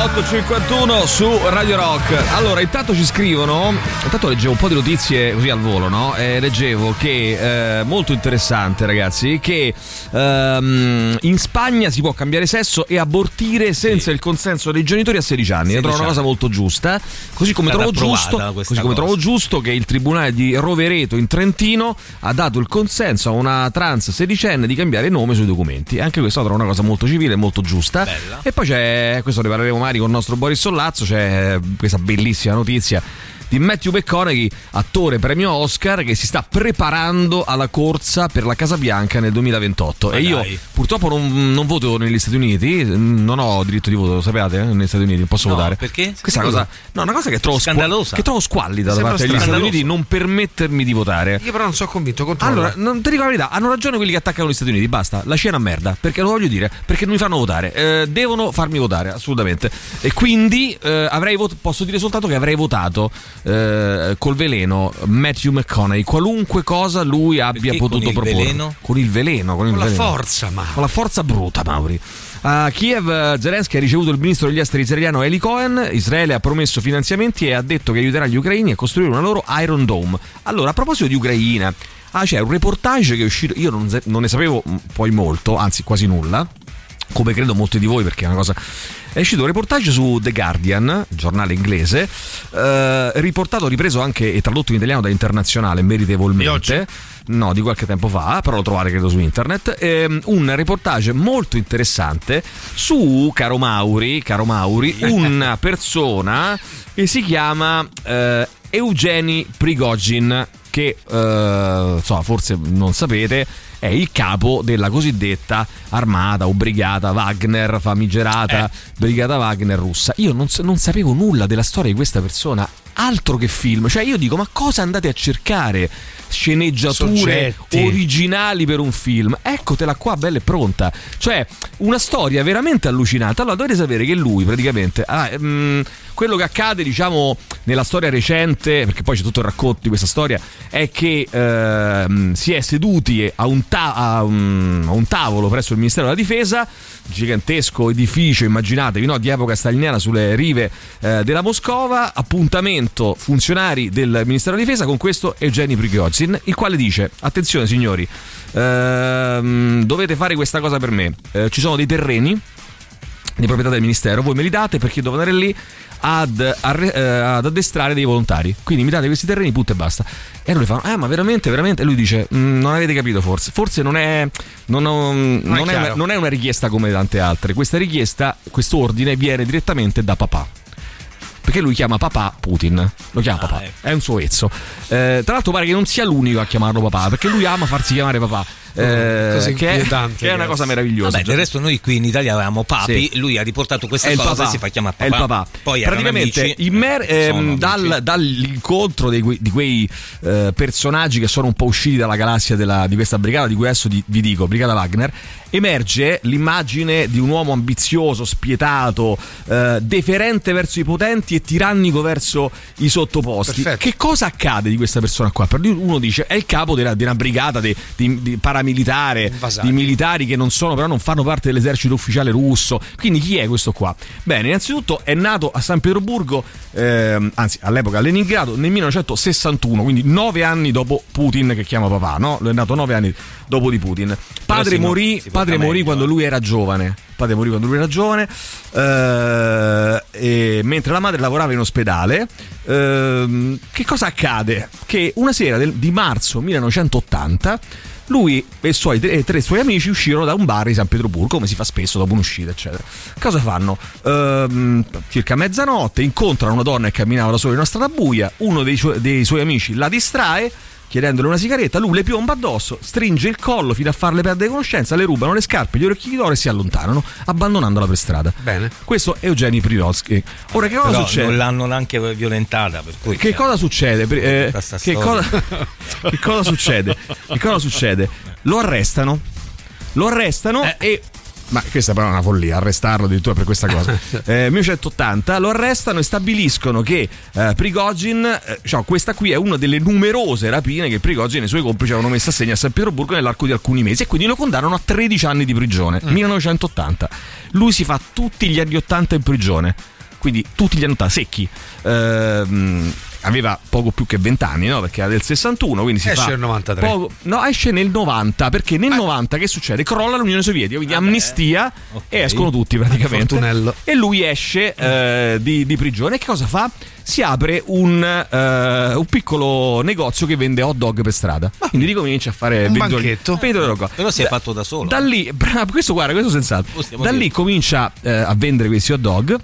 8.51 su Radio Rock. Allora intanto ci scrivono intanto leggevo un po' di notizie così al volo no? E leggevo che eh, molto interessante ragazzi che ehm, in Spagna si può cambiare sesso e abortire senza il consenso dei genitori a 16 anni. Io trovo una 16 cosa molto giusta. Così come trovo giusto così come cosa. trovo giusto che il tribunale di Rovereto in Trentino ha dato il consenso a una trans sedicenne di cambiare nome sui documenti. Anche questa trovo una cosa molto civile e molto giusta. E poi c'è, questo ne parleremo magari con il nostro Boris Sollazzo, c'è questa bellissima notizia di Matthew McConaughey, attore premio Oscar, che si sta preparando alla corsa per la Casa Bianca nel 2028. Ma e io dai. purtroppo non, non voto negli Stati Uniti, non ho diritto di voto, lo sapete? eh? Negli Stati Uniti non posso No, votare. perché? Questa è cosa, no, una cosa che trovo squa- Scandalosa. che trovo squallida da parte degli Stati. Uniti non permettermi di votare. Io però non sono convinto, controlla. Allora, non ti dico la verità, hanno ragione quelli che attaccano gli Stati Uniti, basta, la scena merda, perché lo voglio dire, perché non mi fanno votare, Eh, devono farmi votare, assolutamente. E quindi eh, avrei vot- posso dire soltanto che avrei votato eh, col veleno Matthew McConaughey, qualunque cosa lui abbia Perché potuto il proporre. veleno? Con il veleno, con, il Con la veleno. forza, ma. Con la forza bruta, Mauri. A Kiev eh, Zelensky ha ricevuto il ministro degli esteri israeliano Eli Cohen. Israele ha promesso finanziamenti e ha detto che aiuterà gli ucraini a costruire una loro Iron Dome. Allora, a proposito di Ucraina, ah, c'è un reportage che è uscito. Io non, non ne sapevo mm, poi molto, anzi quasi nulla. Come credo molti di voi, perché è una cosa. È uscito un reportage su The Guardian, giornale inglese, eh, riportato, ripreso anche e tradotto in italiano da Internazionale meritevolmente. No, di qualche tempo fa, però lo trovate credo su internet. Ehm, un reportage molto interessante su, caro Mauri, caro Mauri, una persona che si chiama eh, Eugeni Prigogin, che eh, insomma, forse non sapete è il capo della cosiddetta armata o brigata Wagner famigerata Eh. brigata Wagner russa. Io non, non sapevo nulla della storia di questa persona, altro che film. Cioè, io dico, ma cosa andate a cercare? Sceneggiature Soggetti. originali per un film. Eccotela qua, bella e pronta. Cioè, una storia veramente allucinante. Allora, dovete sapere che lui praticamente. ah, mm, quello che accade, diciamo, nella storia recente, perché poi c'è tutto il racconto di questa storia, è che ehm, si è seduti a un, ta- a un- a un tavolo presso il Ministero della Difesa, gigantesco edificio, immaginatevi, no, di epoca staliniana sulle rive eh, della Moscova, appuntamento funzionari del Ministero della Difesa con questo Evgeny Prigozhin, il quale dice, attenzione signori, ehm, dovete fare questa cosa per me, Eh, ci sono dei terreni di proprietà del ministero, voi me li date perché devo andare lì ad, arre- eh, ad addestrare dei volontari. Quindi mi date questi terreni, punto e basta. E loro gli fanno, eh, ma veramente, veramente? E lui dice, "Mm, non avete capito forse. Forse non è, non, ho- non è una, non è una richiesta come tante altre. Questa richiesta, questo ordine viene direttamente da papà. Perché lui chiama papà Putin, lo chiama papà, è un suo vezzo. Eh, tra l'altro pare che non sia l'unico a chiamarlo papà, perché lui ama farsi chiamare papà. Eh, Così che, è, che è una cosa meravigliosa. Vabbè, del resto noi qui in Italia avevamo papi, Sì. lui ha riportato questa È cosa papà. e si fa chiamare È papà. il papà. Poi Praticamente amici. in mer- ehm, Sono dal- dall'incontro dei di quei eh, personaggi che sono un po' usciti dalla galassia della- di questa brigata, di cui adesso di- vi dico, Brigata Wagner, emerge l'immagine di un uomo ambizioso, spietato, eh, deferente verso i potenti e tirannico verso i sottoposti. Perfetto. Che cosa accade di questa persona qua? Per dire, uno dice è il capo della- di una brigata di, di- di paramilitare, di militari che non sono, però non fanno parte dell'esercito ufficiale russo. Quindi chi è questo qua? Bene, innanzitutto è nato a San Pietroburgo, ehm, anzi all'epoca a Leningrado, nel 1961, quindi nove anni dopo Putin che chiama papà, no? È nato nove anni dopo di Putin. Padre morì, padre morì quando eh. lui era giovane. Padre morì quando lui era giovane, eh, e mentre la madre lavorava in ospedale. Ehm, che cosa accade? Che una sera del- di marzo 1980 lui e suoi, e tre suoi amici uscirono da un bar di San Pietroburgo, come si fa spesso dopo un'uscita, eccetera. Cosa fanno? Ehm, circa mezzanotte incontrano una donna che camminava da sola in una strada buia, uno dei, suoi- dei suoi amici la distrae chiedendole una sigaretta, lui le piomba addosso, stringe il collo fino a farle perdere conoscenza, le rubano le scarpe, gli orecchini d'oro e si allontanano, abbandonandola per strada. Bene. Questo è Eugenio Privosky. Ora che cosa Però succede? non l'hanno neanche violentata, per cui Che cosa succede? Eh, che, cosa, che cosa succede? Che cosa succede? Lo arrestano. Lo arrestano Eh. e. Ma questa però è una follia, arrestarlo addirittura per questa cosa. Eh, 1980 lo arrestano e stabiliscono che eh, Prigogin, eh, cioè, questa qui è una delle numerose rapine che Prigogin e i suoi complici avevano messo a segno a San Pietroburgo nell'arco di alcuni mesi e quindi lo condannano a 13 anni di prigione. 1980. Lui si fa tutti gli anni 80 in prigione, quindi tutti gli anni 80 secchi. Ehm, aveva poco più che 20 anni, no? Perché era del 61, quindi si Esce fa nel 93. poco- no, esce nel 90, perché nel 90 che succede? Crolla l'Unione Sovietica, quindi amnistia e escono tutti praticamente. Fortunello. E lui esce eh, di, di prigione e che cosa fa? Si apre un, eh, un piccolo negozio che vende hot dog per strada. Quindi ricomincia a fare Un vendoli- banchetto. vendoli hot dog. Però si è fatto da solo. Da lì, bravo, questo guarda, questo senz'altro. Da lì comincia eh, a vendere questi hot dog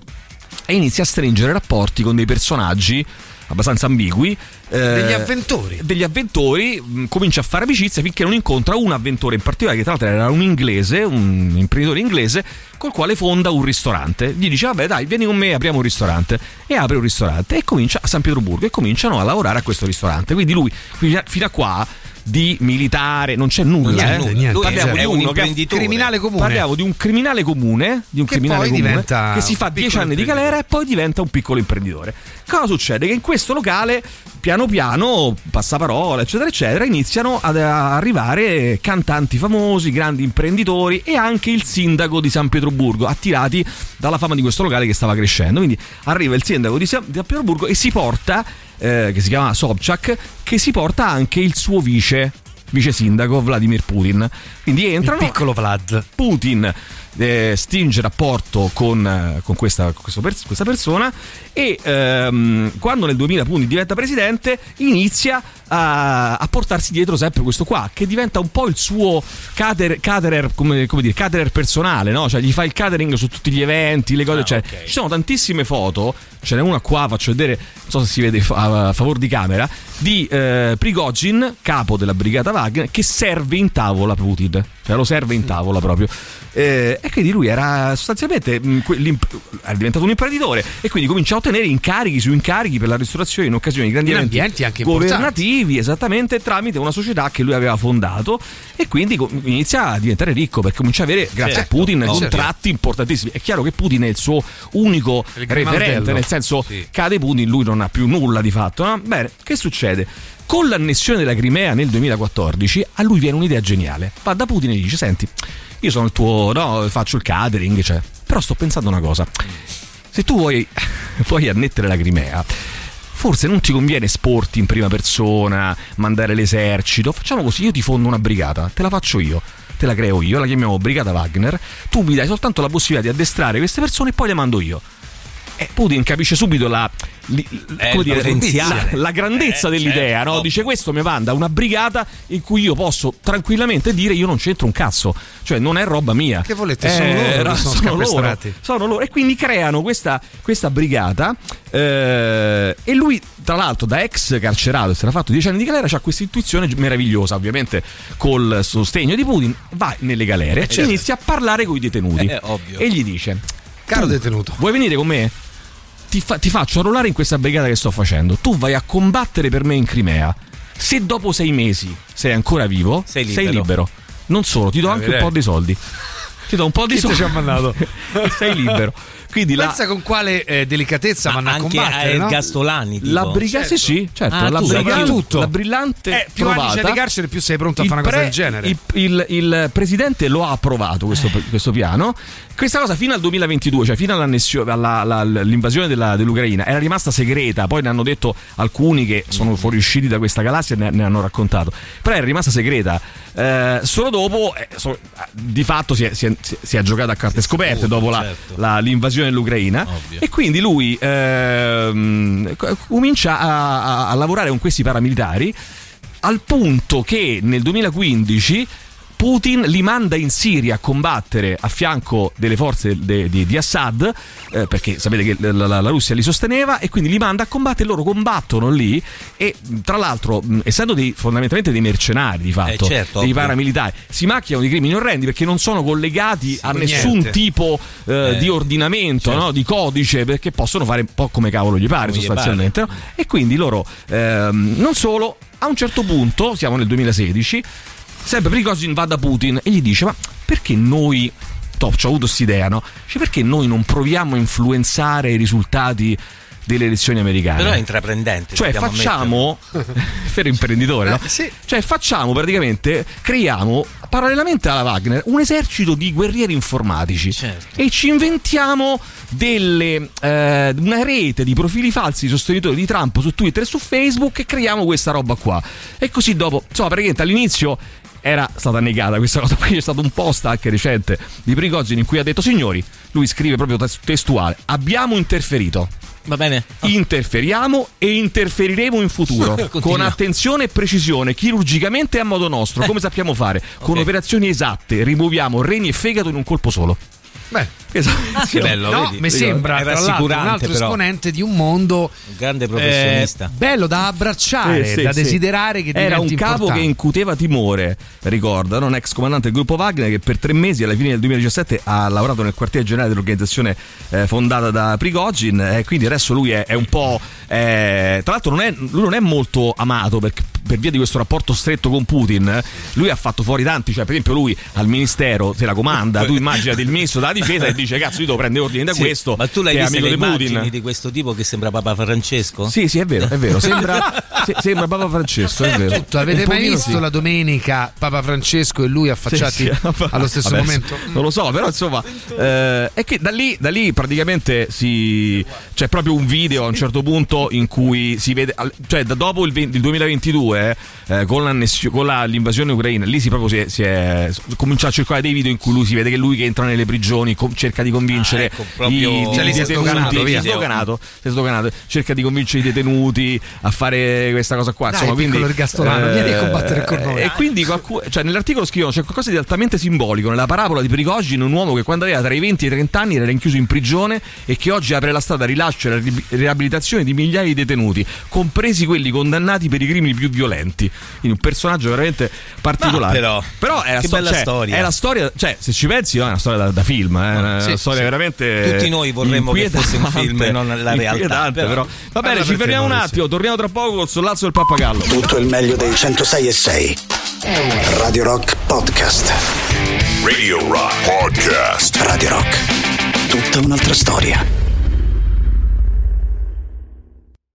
e inizia a stringere rapporti con dei personaggi abbastanza ambigui. eh, Degli avventori. Degli avventori, mh, comincia a fare amicizia finché non incontra un avventore in particolare, che tra l'altro era un inglese, un imprenditore inglese, col quale fonda un ristorante. Gli dice: Vabbè, dai, vieni con me, apriamo un ristorante. E apre un ristorante e comincia a San Pietroburgo e cominciano a lavorare a questo ristorante. Quindi lui, fino a- fino a qua. Di militare non c'è nulla, Non c'è eh. niente, Parliamo è di un imprenditore. Criminale comune. Parliamo di un criminale comune, di un Che criminale comune che si fa un 10 piccolo anni di galera e poi diventa un piccolo imprenditore. Cosa succede? Che in questo locale, piano piano, passaparola, eccetera, eccetera, iniziano ad arrivare cantanti famosi, grandi imprenditori e anche il sindaco di San Pietroburgo, attirati dalla fama di questo locale che stava crescendo. Quindi arriva il sindaco di San Pietroburgo e si porta, eh, che si chiama Sobchak, che si porta anche il suo vice vice sindaco Vladimir Putin. Quindi entrano. Il piccolo Vlad. Putin eh, stringe rapporto con, eh, con questa, pers- questa persona e ehm, quando nel 2000 Putin diventa presidente inizia a, a, portarsi dietro sempre questo qua che diventa un po' il suo cater- caterer, come, come dire, caterer personale, no? cioè gli fa il catering su tutti gli eventi, le cose, Ah, cioè, ok. ci sono tantissime foto, ce n'è una qua, faccio vedere, non so se si vede a, a favore di camera, di eh, Prigozhin, capo della brigata Wagner, che serve in tavola Putin, cioè lo serve in tavola proprio. Eh, e quindi lui era sostanzialmente mh, l'imp- era diventato un imprenditore e quindi comincia a ottenere incarichi su incarichi per la ristorazione in occasione di grandi In eventi anche governativi, esattamente tramite una società che lui aveva fondato e quindi inizia a diventare ricco perché comincia a avere, grazie Certo, a Putin, ovvio. contratti importantissimi. È chiaro che Putin è il suo unico Il referente, nel senso Sì. cade Putin, lui non ha più nulla di fatto. no? Bene, che succede? Con l'annessione della Crimea nel 2014 a lui viene un'idea geniale. Va da Putin e gli dice: Senti, io sono il tuo, no, faccio il catering, cioè, però sto pensando una cosa. Se tu vuoi, vuoi annettere la Crimea, forse non ti conviene esporti in prima persona, mandare l'esercito. Facciamo così, io ti fondo una brigata, te la faccio io. Te la creo io, la chiamiamo Brigata Wagner. Tu mi dai soltanto la possibilità di addestrare queste persone e poi le mando io. E Putin capisce subito la, li- Eh, dire, la, la grandezza Eh, dell'idea, certo, no? Dice questo mi manda una brigata in cui io posso tranquillamente dire io non c'entro un cazzo, cioè non è roba mia. Che volete? Sono loro che era- sono sono loro, sono loro. E quindi creano questa, questa brigata eh, e lui tra l'altro da ex carcerato, si era fatto 10 anni di galera, ha questa intuizione meravigliosa, ovviamente col sostegno di Putin, va nelle galere e certo. inizia a parlare con i detenuti Eh, ovvio. e gli dice Caro "Tu detenuto. Vuoi venire con me? Ti, fa- ti faccio arruolare in questa brigata che sto facendo. Tu vai a combattere per me in Crimea. Se dopo sei mesi sei ancora vivo, Sei libero. Non solo, ti do Ah, anche un po' di soldi. Ti do un po' di soldi. ci ha mandato? sei libero. Quindi la, Pensa con quale eh, delicatezza vanno a anche combattere, a no? Ergastolani tipo. la brigata, sì, sì, certo. Ah, la, tu, brigata- tutto. la brillante Eh, più anni trovata. c'è di carcere, più sei pronto a il fare una cosa pre- del genere. Il, il- il presidente lo ha approvato questo, questo piano. Questa cosa fino al 2022, cioè fino all'annessione, alla- alla- all'invasione della- dell'Ucraina, era rimasta segreta. Poi ne hanno detto alcuni che sono fuoriusciti da questa galassia e ne, ne hanno raccontato. Però era rimasta segreta. Eh, solo dopo, eh, so- di fatto, si è, si è- si è giocato a carte scoperte dopo la- certo. la- l'invasione dell'Ucraina. Ovvio. E quindi lui ehm, co- comincia a, a- a lavorare con questi paramilitari al punto che nel 2015 Putin li manda in Siria a combattere a fianco delle forze de- di, di Assad, eh, perché sapete che la, la- la Russia li sosteneva, e quindi li manda a combattere, loro combattono lì e tra l'altro, mh, essendo dei, fondamentalmente dei mercenari di fatto, Eh, certo, dei paramilitari, si macchiano di crimini orrendi perché non sono collegati a nessun niente. tipo eh, Eh, di ordinamento, certo. no? di codice, perché possono fare un po' come cavolo gli pare Come gli sostanzialmente. no? E quindi loro, ehm, non solo, a un certo punto, siamo nel 2016, sempre Prigozhin va da Putin e gli dice: Ma perché noi. Top, ci ho avuto quest'idea, no? Dice, perché noi non proviamo a influenzare i risultati delle elezioni americane? Però è intraprendente. Cioè facciamo, per imprenditore, no? Eh, sì. Cioè facciamo praticamente, creiamo parallelamente alla Wagner un esercito di guerrieri informatici Certo. e ci inventiamo delle, eh, una rete di profili falsi di sostenitori di Trump su Twitter e su Facebook e creiamo questa roba qua. E così dopo, insomma praticamente all'inizio era stata negata questa cosa, poi c'è stato un post anche recente di Prigozhin in cui ha detto signori, lui scrive proprio tes- testuale, abbiamo interferito. Va bene. Interferiamo e interferiremo in futuro con attenzione e precisione, chirurgicamente a modo nostro, come sappiamo fare, con Ok. operazioni esatte. Rimuoviamo reni e fegato in un colpo solo. Beh, Esatto. che bello, no, vedi? mi sembra È tra un altro però. esponente di un mondo Un grande professionista. eh, bello da abbracciare, Sì, sì, da sì. desiderare che Era un capo importante. che incuteva timore, ricorda, un ex comandante del gruppo Wagner che per tre mesi alla fine del 2017 ha lavorato nel quartiere generale dell'organizzazione eh, fondata da Prigozhin e quindi adesso lui è, è un po'... eh, tra l'altro non è- lui non è molto amato perché per via di questo rapporto stretto con Putin, lui ha fatto fuori tanti, cioè per esempio lui al ministero se la comanda, tu immaginati il ministro della difesa e dice cazzo io devo prendere ordini da Sì, questo. Ma tu l'hai visto le Putin. immagini di questo tipo che sembra Papa Francesco? Sì, sì, è vero, è vero. Sembra, se- sembra Papa Francesco, è vero. Tutto, avete mai visto sì. la domenica Papa Francesco e lui affacciati Sì, sì. allo stesso Vabbè, momento? Non lo so, però insomma, eh, è che da lì, da lì praticamente si. C'è proprio un video a un certo punto in cui si vede. Cioè, da dopo il, 20 il 2022, eh, con, con la- l'invasione ucraina, lì si proprio si è, si è- comincia a circolare dei video in cui lui si vede che lui che entra nelle prigioni, com- cerca di convincere Ah, ecco, proprio- i, Cioè, i detenuti. sdoganato, si via. è sdoganato, si è sdoganato, cerca di convincere i detenuti a fare questa cosa qua. Dai, Insomma, quindi. ergastolano, vieni a combattere con noi. E quindi qualcuno, cioè, nell'articolo scrivono c'è qualcosa di altamente simbolico nella parabola di Prigogine, un uomo che quando aveva tra i 20 e i 30 anni era rinchiuso in prigione e che oggi apre la strada al rilascio e alla ri- riabilitazione di migliaia di detenuti, compresi quelli condannati per i crimini più violenti. Quindi un personaggio veramente particolare. Ma però, è la sto- cioè, storia. È la storia, cioè, se ci pensi, no, è una storia da, da film, eh, è una Sì, storia sì. veramente. Tutti noi vorremmo che fosse un film e non la realtà, però. però. Va bene, ci per te, fermiamo un attimo, torniamo tra poco col sollazzo del pappagallo. Tutto il meglio dei 106 e 6. Radio Rock Podcast. Radio Rock Podcast. Radio Rock. Tutta un'altra storia.